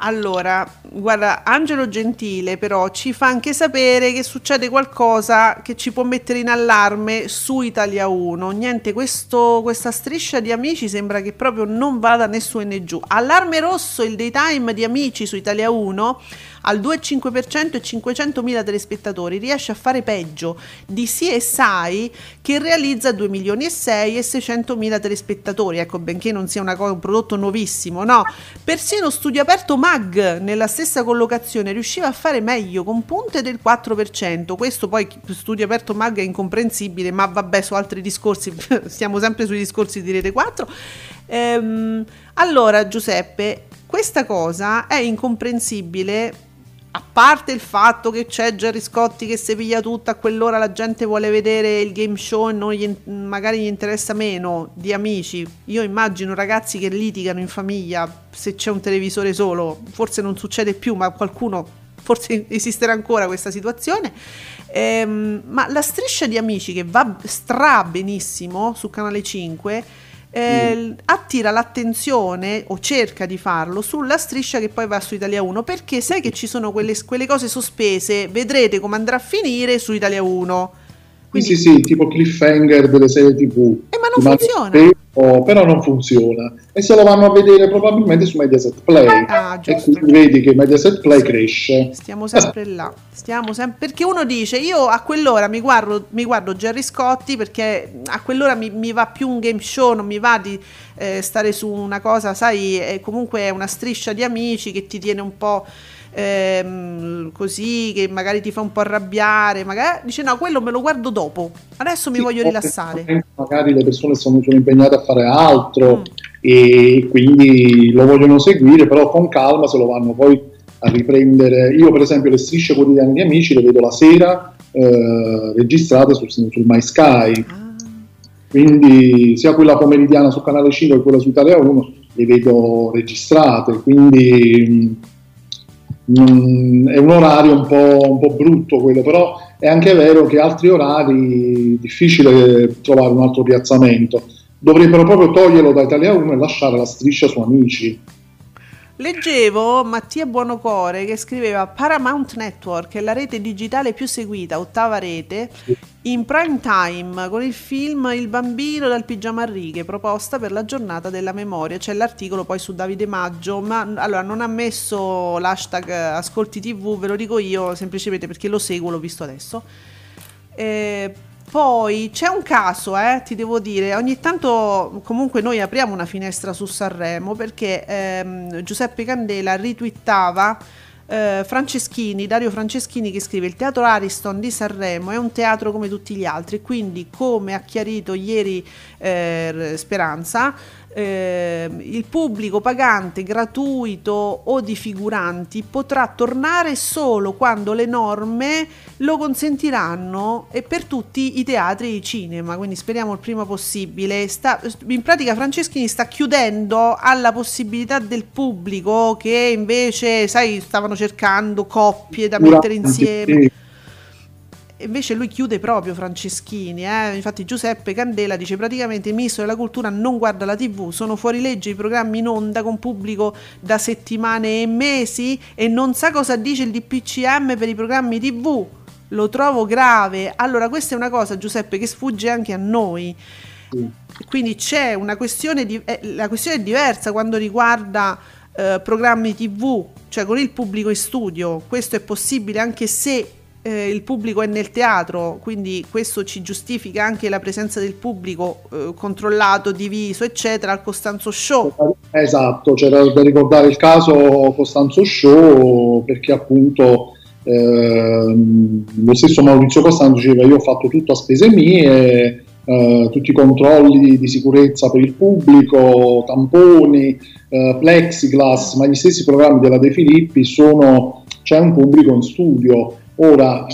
Allora, guarda, Angelo Gentile però ci fa anche sapere che succede qualcosa che ci può mettere in allarme su Italia 1. Niente, questo, questa striscia di amici sembra che proprio non vada su né giù. Allarme rosso, il daytime di amici su Italia 1 al 2,5% e 500.000 telespettatori, riesce a fare peggio di CSI che realizza 2 milioni e 6 e 600.000 telespettatori, ecco benché non sia cosa, un prodotto nuovissimo, no, persino Studio Aperto Mag nella stessa collocazione riusciva a fare meglio con punte del 4%, questo poi Studio Aperto Mag è incomprensibile, ma vabbè su altri discorsi, *laughs* stiamo sempre sui discorsi di Rete 4. Ehm, allora Giuseppe, questa cosa è incomprensibile a parte il fatto che c'è Gerry Scotti che si piglia tutto, a quell'ora la gente vuole vedere il game show e gli, magari gli interessa meno di amici. Io immagino ragazzi che litigano in famiglia se c'è un televisore solo, forse non succede più, ma qualcuno, forse esisterà ancora questa situazione. Ehm, ma la striscia di amici che va stra benissimo su Canale 5 eh, mm. attira l'attenzione o cerca di farlo sulla striscia che poi va su Italia 1 perché sai che ci sono quelle, quelle cose sospese vedrete come andrà a finire su Italia 1 quindi... Sì, sì, sì, tipo cliffhanger delle serie tv. Eh, ma non funziona. Tempo, però non funziona. E se lo vanno a vedere probabilmente su Mediaset Play. Ah, e quindi vedi che Mediaset Play cresce. Stiamo sempre là. Stiamo sem- perché uno dice, io a quell'ora mi guardo, mi guardo Gerry Scotti perché a quell'ora mi, mi, va più un game show, non mi va di eh, stare su una cosa, sai, è comunque è una striscia di amici che ti tiene un po' ehm, così che magari ti fa un po' arrabbiare, magari dice no, quello me lo guardo dopo, adesso mi sì, voglio rilassare. Magari le persone sono, sono impegnate a fare altro mm. e quindi lo vogliono seguire, però con calma se lo vanno poi a riprendere. Io per esempio le strisce quotidiane di amici le vedo la sera eh, registrate sul, sul MySky. Ah. Quindi sia quella pomeridiana su Canale 5 che quella su Italia 1 le vedo registrate, quindi Mm, è un orario un po', un po', brutto quello, però è anche vero che altri orari è difficile trovare un altro piazzamento. dovrebbero proprio toglierlo da Italia 1 e lasciare la striscia su Amici. Leggevo Mattia Buonocore che scriveva Paramount Network la rete digitale più seguita, ottava rete, in prime time con il film Il bambino dal pigiama a righe, proposta per la giornata della memoria. C'è l'articolo poi su Davide Maggio, ma allora non ha messo l'hashtag Ascolti TV, ve lo dico io semplicemente perché lo seguo, l'ho visto adesso. Eh, poi c'è un caso, eh, ti devo dire, ogni tanto comunque noi apriamo una finestra su Sanremo perché ehm, Giuseppe Candela ritwittava eh, Franceschini, Dario Franceschini che scrive il teatro Ariston di Sanremo è un teatro come tutti gli altri, quindi come ha chiarito ieri eh, Speranza, eh, il pubblico pagante gratuito o di figuranti potrà tornare solo quando le norme lo consentiranno e per tutti i teatri e i cinema, quindi speriamo il prima possibile. Sta, in pratica Franceschini sta chiudendo alla possibilità del pubblico che invece, sai, stavano cercando coppie da mettere insieme invece lui chiude proprio Franceschini, eh? infatti Giuseppe Candela dice praticamente il ministro della cultura non guarda la tv, sono fuori legge i programmi in onda con pubblico da settimane e mesi e non sa cosa dice il DPCM per i programmi tv, lo trovo grave, allora questa è una cosa Giuseppe che sfugge anche a noi. Quindi c'è una questione, di, eh, la questione è diversa quando riguarda eh, programmi tv, cioè con il pubblico in studio, questo è possibile anche se eh, il pubblico è nel teatro, quindi questo ci giustifica anche la presenza del pubblico eh, controllato, diviso, eccetera, al Costanzo Show. Esatto, c'era da ricordare il caso Costanzo Show perché appunto eh, lo stesso Maurizio Costanzo diceva io ho fatto tutto a spese mie, eh, tutti i controlli di sicurezza per il pubblico, tamponi, eh, plexiglass, ma gli stessi programmi della De Filippi sono, c'è un pubblico in studio Ora,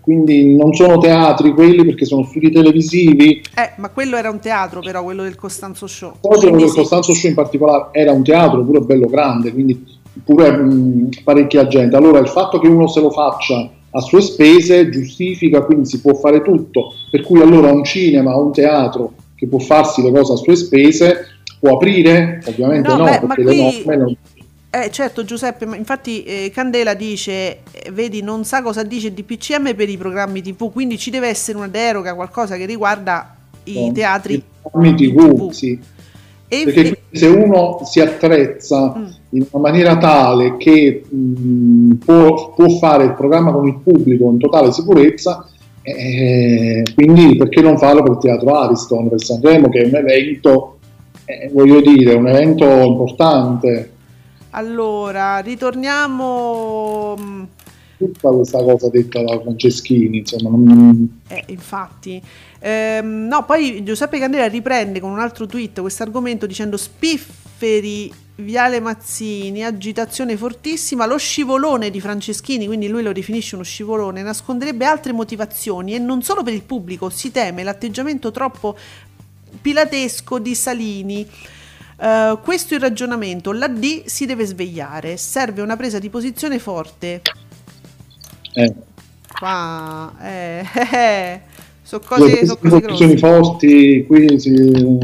quindi non sono teatri quelli perché sono studi televisivi. Eh, ma quello era un teatro però, quello del Costanzo Show. Poi quello del. Costanzo Show in particolare era un teatro pure bello grande, quindi pure mh, parecchia gente. Allora il fatto che uno se lo faccia a sue spese giustifica, quindi si può fare tutto. Per cui allora un cinema, un teatro che può farsi le cose a sue spese può aprire? Ovviamente no, no beh, perché le norme non eh, certo Giuseppe, ma infatti eh, Candela dice, eh, vedi, non sa cosa dice il DPCM per i programmi TV, quindi ci deve essere una deroga, qualcosa che riguarda i no, teatri. I programmi TV, TV. sì. E Perché e... se uno si attrezza mm. in una maniera tale che mh, mm, può, può, fare il programma con il pubblico in totale sicurezza, eh, quindi perché non farlo per il Teatro Ariston, per Sanremo, che è un evento, eh, voglio dire, un evento importante allora, ritorniamo... Mm, Tutta questa cosa detta da Franceschini, insomma... Non... Eh, infatti. Ehm, no, poi Giuseppe Candela riprende con un altro tweet questo argomento dicendo spifferi Viale Mazzini, agitazione fortissima, lo scivolone di Franceschini, quindi lui lo definisce uno scivolone, nasconderebbe altre motivazioni e non solo per il pubblico, si teme l'atteggiamento troppo pilatesco di Salini. Uh, questo è il ragionamento. La D si deve svegliare, serve una presa di posizione forte. Eh. Qua, eh, *laughs* eh, eh. sono cose, so cose posizioni forti qui si,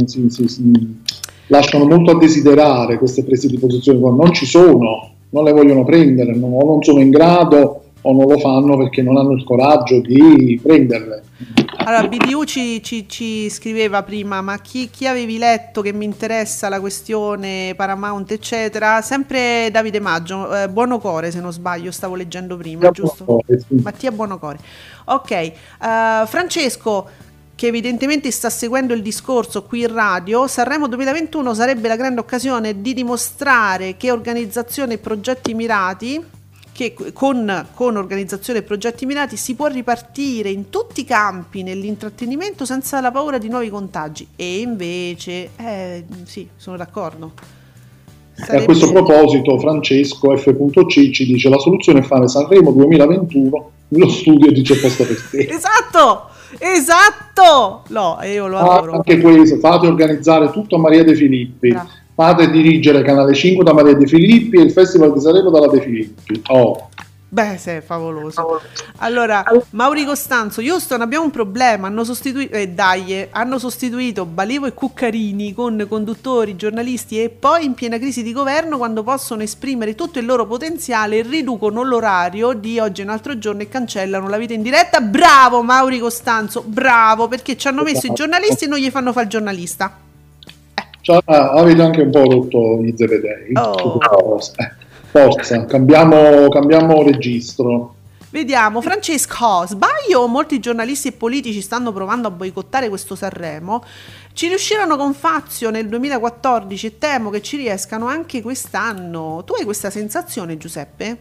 si, si, si, lasciano molto a desiderare queste prese di posizione, non ci sono, non le vogliono prendere, non, non sono in grado o non lo fanno perché non hanno il coraggio di prenderle. Allora, BDU ci, ci, ci scriveva prima, ma chi, chi, avevi letto che mi interessa la questione Paramount, eccetera? Sempre Davide Maggio, eh, Buonocore se non sbaglio, stavo leggendo prima, Mattia giusto? Buonocore, sì. Mattia Buonocore. Ok, uh, Francesco, che evidentemente sta seguendo il discorso qui in radio, Sanremo 2021 sarebbe la grande occasione di dimostrare che organizzazione e progetti mirati che con, con organizzazione e progetti mirati si può ripartire in tutti i campi nell'intrattenimento senza la paura di nuovi contagi. E invece, eh, sì, sono d'accordo. Sarebbe... A questo proposito, Francesco F.C ci dice: La soluzione è fare Sanremo 2021 lo studio dice posto per te. *laughs* Esatto! Esatto! No, io lo ah, adoro. Anche questo, fate organizzare tutto a Maria De Filippi. Bravo fate dirigere Canale 5 da Maria De Filippi e il Festival di Sanremo dalla De Filippi. Oh. Beh, sì, favoloso. Allora, Mauri Costanzo, Houston, abbiamo un problema. Hanno sostituito, eh, dai, eh, hanno sostituito Balivo e Cuccarini con conduttori, giornalisti e poi in piena crisi di governo, quando possono esprimere tutto il loro potenziale, riducono l'orario di oggi è un altro giorno e cancellano la vita in diretta. Bravo, Mauri Costanzo, bravo, perché ci hanno messo i giornalisti e non gli fanno fare il giornalista. Cioè, avete anche un po' rotto gli zebedei. Oh. Forza, cambiamo, cambiamo registro. Vediamo, Francesco, sbaglio? Molti giornalisti e politici stanno provando a boicottare questo Sanremo. Ci riuscirono con Fazio nel 2014 e temo che ci riescano anche quest'anno. Tu hai questa sensazione, Giuseppe?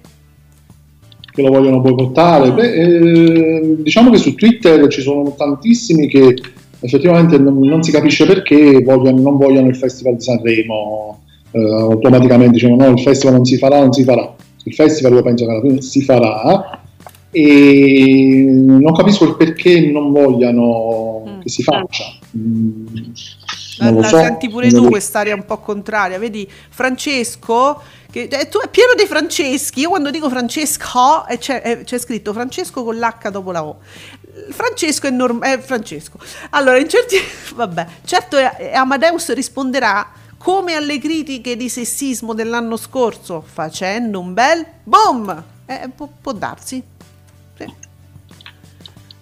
Che lo vogliono boicottare? Beh, eh, diciamo che su Twitter ci sono tantissimi che effettivamente non, non si capisce perché vogliono, non vogliono il Festival di Sanremo eh, automaticamente dicevano no, il festival non si farà, non si farà. Il festival io penso che alla fine si farà e non capisco il perché non vogliano Mm. che si faccia. Mm, La, non la so. senti pure tu quest'aria un po' contraria. Vedi, Francesco, che eh, tu è pieno dei Franceschi. Io quando dico Francesco eh, c'è, eh, c'è scritto Francesco con l'H dopo la O. Francesco è normale. Francesco. Allora, in certi. *laughs* Vabbè, certo, eh, Amadeus risponderà come alle critiche di sessismo dell'anno scorso, facendo un bel boom. Eh, può, può darsi. Sì.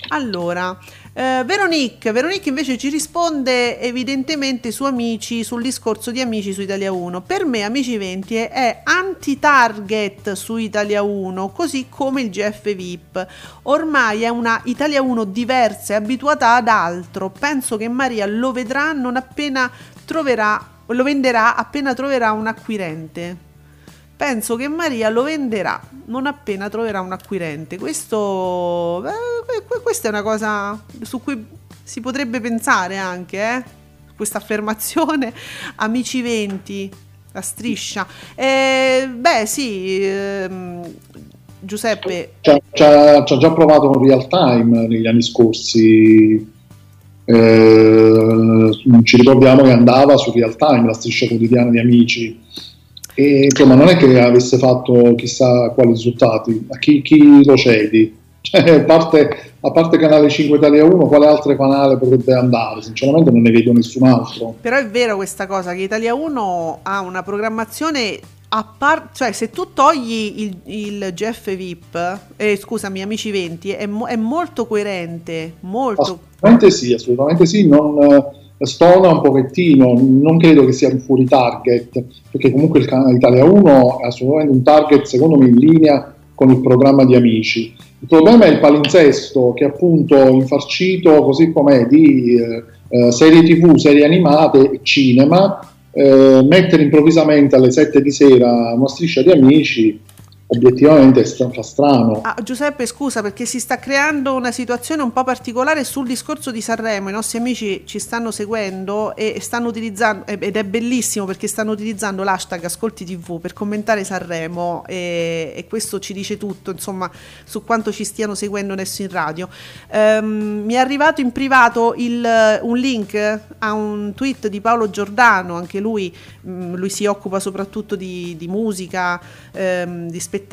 Allora, eh, Veronique, Veronique invece ci risponde evidentemente su Amici, sul discorso di Amici su Italia 1. Per me Amici 20 è, anti-target su Italia 1, così come il GF VIP. Ormai è una Italia 1 diversa e abituata ad altro. Penso che Maria lo vedrà non appena troverà, lo venderà appena troverà un acquirente. Penso che Maria lo venderà non appena troverà un acquirente. Questo, eh, que- questa è una cosa su cui si potrebbe pensare anche, eh? questa affermazione. *laughs* Amici 20, la striscia. Eh, beh, sì, ehm, Giuseppe, Ci ha, già provato con real time negli anni scorsi. Eh, ci ricordiamo che andava su real time la striscia quotidiana di amici e insomma non è che avesse fatto chissà quali risultati. A chi, chi lo cedi? *laughs* Cioè, a, parte, a parte canale 5 Italia 1 quale altro canale potrebbe andare? Sinceramente non ne vedo nessun altro. Però è vero questa cosa che Italia 1 ha una programmazione a parte, cioè se tu togli il, il GF VIP, eh, scusami, Amici 20, è, mo- è molto coerente, molto. assolutamente sì assolutamente sì. Non stona un pochettino non credo che sia un fuori target perché comunque il canale Italia 1 è assolutamente un target secondo me in linea con il programma di amici. Il problema è il palinsesto che appunto infarcito così com'è di eh, eh, serie tv, serie animate e cinema eh, mettere improvvisamente alle 7 di sera una striscia di amici obiettivamente fa strano Ah, Giuseppe, scusa perché si sta creando una situazione un po' particolare sul discorso di Sanremo. I nostri amici ci stanno seguendo e stanno utilizzando, ed è bellissimo perché stanno utilizzando l'hashtag Ascolti TV per commentare Sanremo e, e questo ci dice tutto, insomma, su quanto ci stiano seguendo adesso in radio. Ehm, mi è arrivato in privato il- un link a un tweet di Paolo Giordano, anche lui, mh, lui si occupa soprattutto di, di musica, ehm, di spettacoli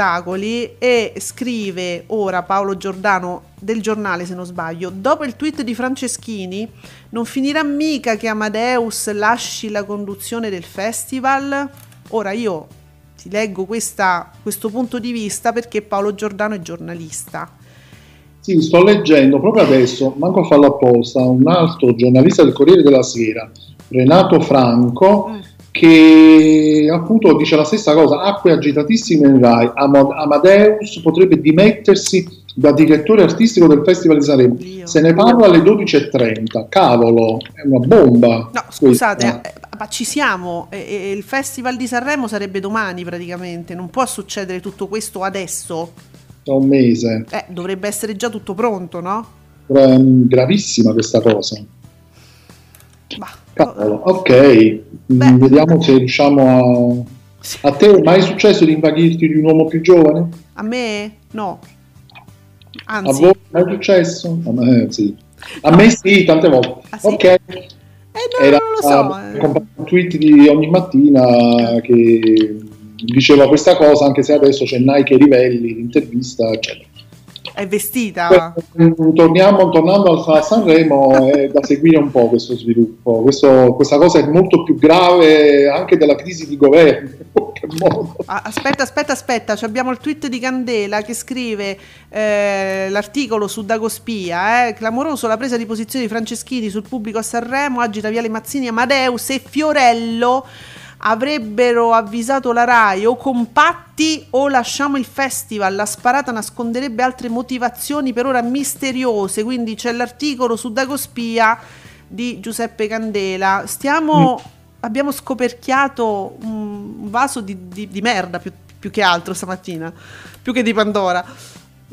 e scrive ora Paolo Giordano del giornale se non sbaglio dopo il tweet di Franceschini non finirà mica che Amadeus lasci la conduzione del festival ora io ti leggo questa- questo punto di vista perché Paolo Giordano è giornalista Sì, sto leggendo proprio adesso, manco a farlo apposta, un altro giornalista del Corriere della Sera, Renato Franco, Mm. Che appunto dice la stessa cosa, acque agitatissime in Rai, Ama- Amadeus potrebbe dimettersi da direttore artistico del Festival di Sanremo, Dio. se ne parla alle 12.30, cavolo, è una bomba. no scusate eh, ma ci siamo. E- e il festival di Sanremo sarebbe domani praticamente. Non può succedere tutto questo adesso. Da un mese, eh, dovrebbe essere già tutto pronto no? Gra- gravissima questa cosa. Bah, Cavolo, ok, Mm, Beh. vediamo se riusciamo a... A te è mai successo di invaghirti di un uomo più giovane? A me no. A Anzi, voi è mai successo? A me sì. A me sì, tante volte. Ah, sì? Ok, eh, no, era non lo so. eh. un tweet di ogni mattina che diceva questa cosa, anche se adesso c'è Nike Rivelli, l'intervista, eccetera. È vestita. Torniamo, tornando a Sanremo, è da seguire un po' questo sviluppo. Questo, questa cosa è molto più grave anche della crisi di governo. Ah, aspetta, aspetta, aspetta, abbiamo il tweet di Candela che scrive eh, l'articolo su Dagospia, eh, clamoroso la presa di posizione di Franceschini sul pubblico a Sanremo, agita Viale Mazzini, Amadeus e Fiorello avrebbero avvisato la RAI o compatti o lasciamo il festival. La sparata nasconderebbe altre motivazioni per ora misteriose. Quindi c'è l'articolo su Dagospia di Giuseppe Candela. Stiamo. Mm. Abbiamo scoperchiato un vaso di, di, di merda più, più, che altro stamattina, più che di Pandora.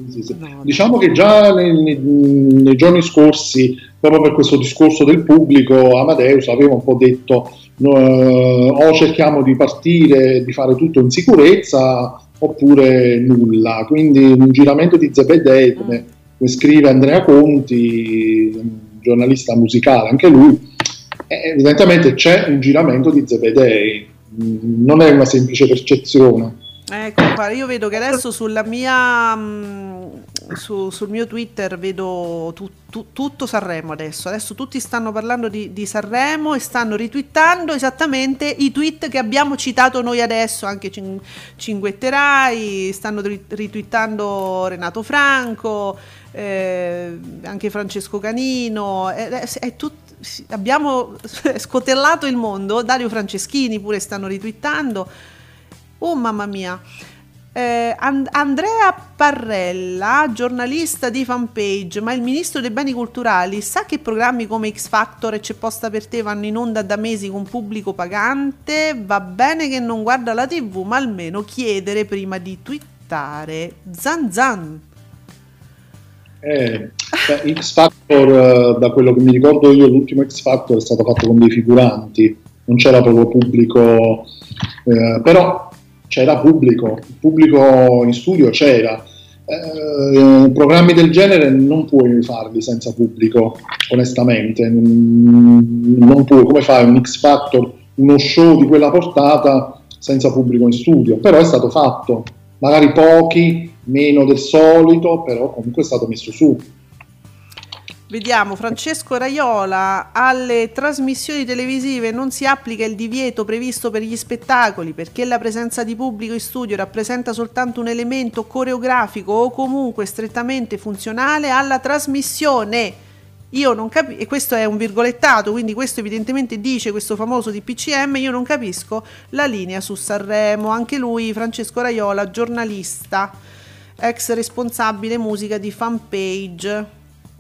Sì, sì. Diciamo che già nei, nei, nei giorni scorsi, proprio per questo discorso del pubblico, Amadeus aveva un po' detto o cerchiamo di partire, di fare tutto in sicurezza oppure nulla. Quindi un giramento di Zebedee, come, come scrive Andrea Conti, giornalista musicale, anche lui, eh, evidentemente c'è un giramento di Zebedei, non è una semplice percezione. Ecco qua, io vedo che adesso sulla mia, mh, su, sul mio Twitter vedo tu, tu, tutto Sanremo adesso. Adesso tutti stanno parlando di, di, Sanremo e stanno ritwittando esattamente i tweet che abbiamo citato noi adesso, anche Cin- Cinguetterai, stanno ritwittando Renato Franco, eh, anche Francesco Canino, è, è, è tut- abbiamo *laughs* scotellato il mondo, Dario Franceschini pure stanno ritwittando Oh mamma mia. Eh, And- Andrea Parrella, giornalista di fanpage, ma il ministro dei beni culturali sa che programmi come X Factor e C'è posta per te vanno in onda da mesi con pubblico pagante? Va bene che non guarda la TV, ma almeno chiedere prima di twittare. Zan zan. Eh, X Factor, da quello che mi ricordo io, l'ultimo X Factor è stato fatto con dei figuranti, non c'era proprio pubblico, eh, però c'era pubblico, il pubblico in studio c'era. Eh, programmi del genere non puoi farli senza pubblico, onestamente. Non puoi, come fai un X Factor, uno show di quella portata senza pubblico in studio? Però è stato fatto, magari pochi, meno del solito, però comunque è stato messo su. Vediamo, Francesco Raiola, alle trasmissioni televisive non si applica il divieto previsto per gli spettacoli perché la presenza di pubblico in studio rappresenta soltanto un elemento coreografico o comunque strettamente funzionale alla trasmissione. Io non capisco, e questo è un virgolettato, quindi questo evidentemente dice questo famoso DPCM, io non capisco la linea su Sanremo, anche lui, Francesco Raiola, giornalista, ex responsabile musica di fanpage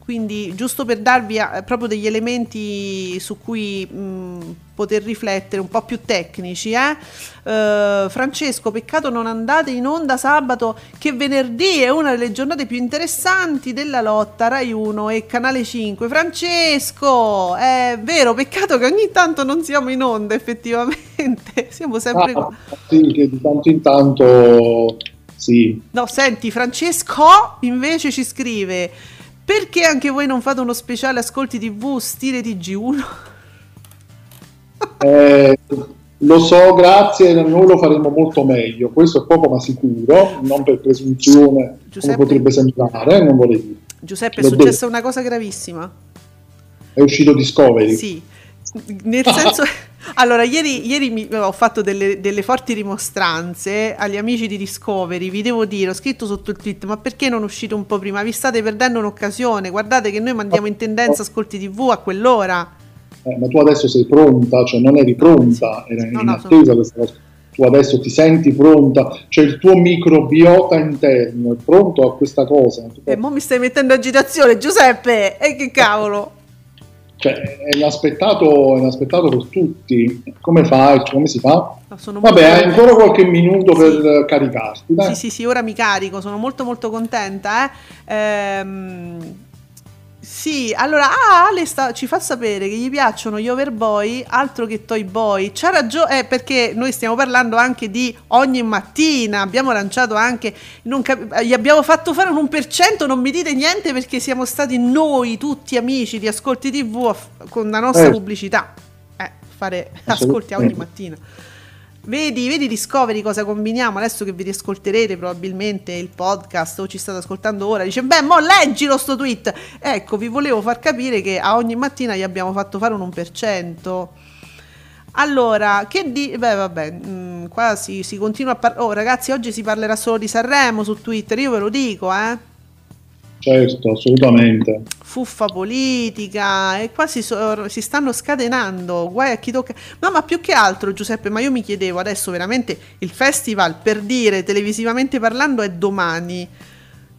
quindi giusto per darvi eh, proprio degli elementi su cui mh, poter riflettere un po' più tecnici eh? Uh, Francesco peccato non andate in onda sabato che venerdì è una delle giornate più interessanti della lotta Rai 1 e Canale 5 Francesco è vero peccato che ogni tanto non siamo in onda effettivamente. *laughs* Siamo sempre ah, sì che di tanto in tanto sì. No senti Francesco invece ci scrive perché anche voi non fate uno speciale ascolti TV stile TG1? *laughs* eh, lo so, grazie, noi lo faremo molto meglio, questo è poco ma sicuro, non per presunzione Giuseppe, come potrebbe sembrare, non vorrei dire. Giuseppe, L'ho è successa detto. una cosa gravissima. È uscito Discovery. Sì, nel senso... *laughs* Allora, ieri, ieri mi, ho fatto delle, delle, forti rimostranze agli amici di Discovery, vi devo dire, ho scritto sotto il tweet, ma perché non uscite un po' prima? Vi state perdendo un'occasione, guardate che noi mandiamo in tendenza ascolti tv a quell'ora. Eh, ma tu adesso sei pronta, cioè non eri pronta, era no, in no, attesa sono... questa cosa. Tu adesso ti senti pronta, cioè il tuo microbiota interno è pronto a questa cosa. E mo mi stai mettendo agitazione, Giuseppe, e che cavolo! Cioè, è inaspettato, è inaspettato per tutti. Come fai? Come si fa? No, Vabbè, hai ancora qualche minuto sì. per caricarti. Dai. Sì, sì, sì, ora mi carico, sono molto molto contenta. Eh. Ehm sì, allora ah, Ale sta, ci fa sapere che gli piacciono gli overboy altro che toy boy. C'ha ragione, eh, perché noi stiamo parlando anche di ogni mattina. Abbiamo lanciato anche, cap- gli abbiamo fatto fare un 1%, non mi dite niente perché siamo stati noi tutti amici di Ascolti TV f- con la nostra eh. pubblicità. Eh, fare ascolti ogni mattina. Vedi, vedi Discovery cosa combiniamo adesso che vi riascolterete probabilmente il podcast o ci state ascoltando ora. Dice, beh, mo leggilo sto tweet. Ecco, vi volevo far capire che a ogni mattina gli abbiamo fatto fare un 1%. Allora, che di... Beh, vabbè, mh, mm, qua si, si continua a parlare... Oh, ragazzi, oggi si parlerà solo di Sanremo su Twitter, io ve lo dico, eh. Certo, assolutamente. Fuffa politica e qua si, so, si, stanno scatenando. Guai a chi tocca. No, ma più che altro, Giuseppe, ma io mi chiedevo adesso veramente il festival per dire televisivamente parlando è domani.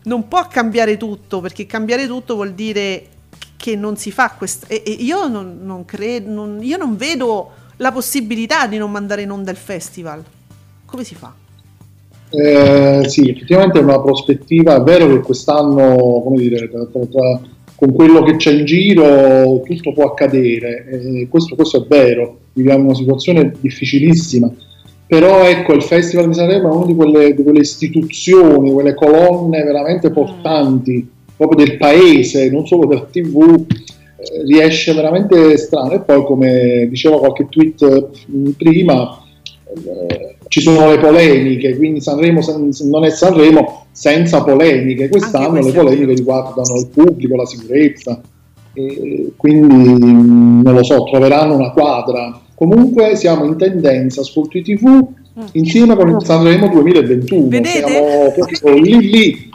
Non può cambiare tutto perché cambiare tutto vuol dire che non si fa questo. E, e io non, non credo, non, io non vedo la possibilità di non mandare in onda il festival. Come si fa? Eh, sì, effettivamente è una prospettiva, è vero che quest'anno, come dire, tra, tra, tra, con quello che c'è in giro tutto può accadere, eh, questo, questo, è vero, viviamo una situazione difficilissima, però ecco il Festival di Sanremo è una di quelle, di quelle istituzioni, quelle colonne veramente portanti proprio del paese, non solo della TV, eh, riesce veramente strano. E poi come diceva qualche tweet eh, prima, eh, ci sono le polemiche, quindi Sanremo non è Sanremo senza polemiche. Quest'anno le polemiche riguardano il pubblico, la sicurezza, quindi non lo so, troveranno una quadra. Comunque siamo in tendenza su TV mm. insieme con il Sanremo 2021. Vedete? Siamo proprio lì lì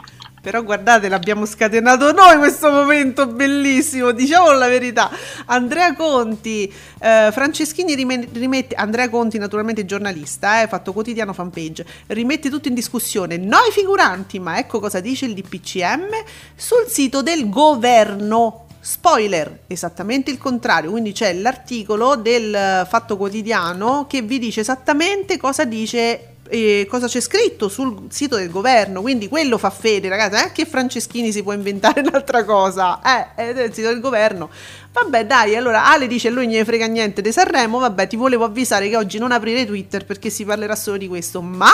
però guardate, l'abbiamo scatenato noi questo momento bellissimo, diciamo la verità. Andrea Conti, eh, Franceschini rimette, Andrea Conti naturalmente giornalista, eh, fatto quotidiano fanpage, rimette tutto in discussione, noi figuranti, ma ecco cosa dice il DPCM sul sito del governo. Spoiler, esattamente il contrario, quindi c'è l'articolo del Fatto Quotidiano che vi dice esattamente cosa dice eh, cosa c'è scritto sul sito del governo, quindi quello fa fede, ragazzi, anche Franceschini si può inventare *laughs* un'altra cosa, eh, è del sito del governo. Vabbè, dai, allora Ale dice lui non ne frega niente di Sanremo, vabbè, ti volevo avvisare che oggi non aprire Twitter perché si parlerà solo di questo, ma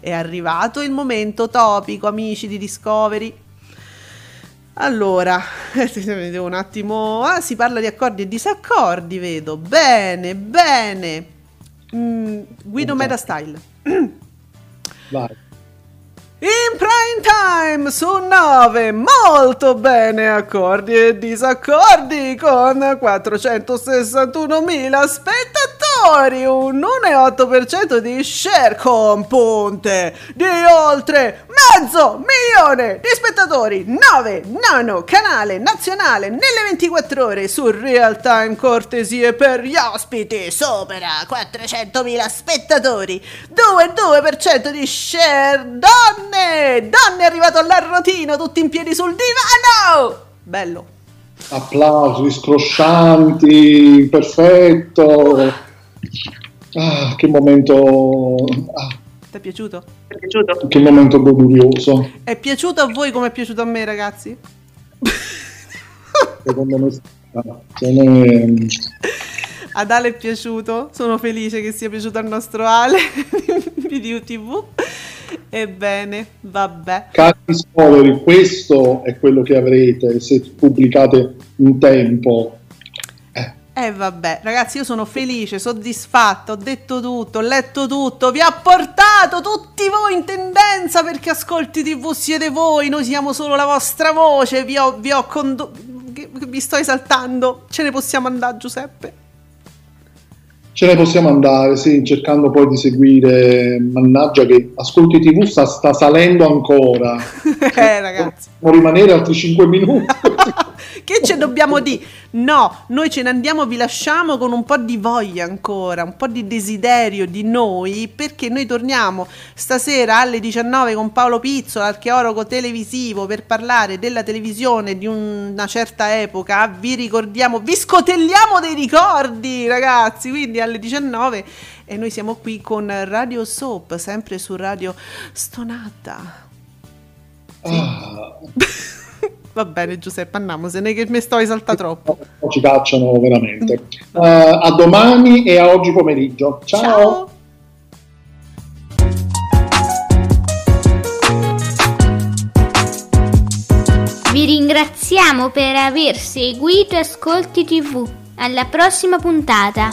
è arrivato il momento topico, amici di Discovery. Allora, *laughs* vedo un attimo. Ah, si parla di accordi e disaccordi, vedo. Bene, bene. Mm, Guido Meta Style. *clears throat* Vai. In prime time su 9, molto bene, accordi e disaccordi con 461.000 spettatori, un 1,8% di share con punte di oltre mezzo milione di spettatori, 9, nono canale nazionale nelle 24 ore su real time cortesie per gli ospiti, supera 400.000 spettatori, 2,2% di share donne donne! Donne è arrivato all'arrotino, tutti in piedi sul divano! Bello. Applausi scroscianti, perfetto. Ah, che momento... Ah. Ti è piaciuto? Ti è piaciuto? Che momento godurioso. È piaciuto a voi come è piaciuto a me, ragazzi? *laughs* Secondo me... Sono... Ad Ale è piaciuto, sono felice che sia piaciuto al nostro Ale *laughs* di UTV. *laughs* Ebbene, vabbè. Cari spoiler, questo è quello che avrete se pubblicate in tempo. Eh vabbè, ragazzi, io sono felice, soddisfatta, ho detto tutto, ho letto tutto, vi ho portato tutti voi in tendenza perché ascolti TV siete voi, noi siamo solo la vostra voce, vi ho, vi ho condotto, vi sto esaltando, ce ne possiamo andare Giuseppe? Ce ne possiamo andare, sì, cercando poi di seguire, mannaggia che Ascolti TV sta, sta salendo ancora. *laughs* eh ragazzi. Possiamo rimanere altri 5 minuti. *laughs* che ce dobbiamo dire? No, noi ce ne andiamo, vi lasciamo con un po' di voglia ancora, un po' di desiderio di noi, perché noi torniamo stasera alle 19 con Paolo Pizzo, l'archeologo televisivo, per parlare della televisione di una certa epoca. Vi ricordiamo, vi scotelliamo dei ricordi, ragazzi, quindi alle 19 e noi siamo qui con Radio Soap, sempre su Radio Stonata. Sì. Ah. *laughs* Va bene Giuseppe, andiamosene che mi sto esaltando troppo. Ci cacciano veramente. Uh, a domani e a oggi pomeriggio. Ciao. Ciao. Vi ringraziamo per aver seguito Ascolti TV. Alla prossima puntata.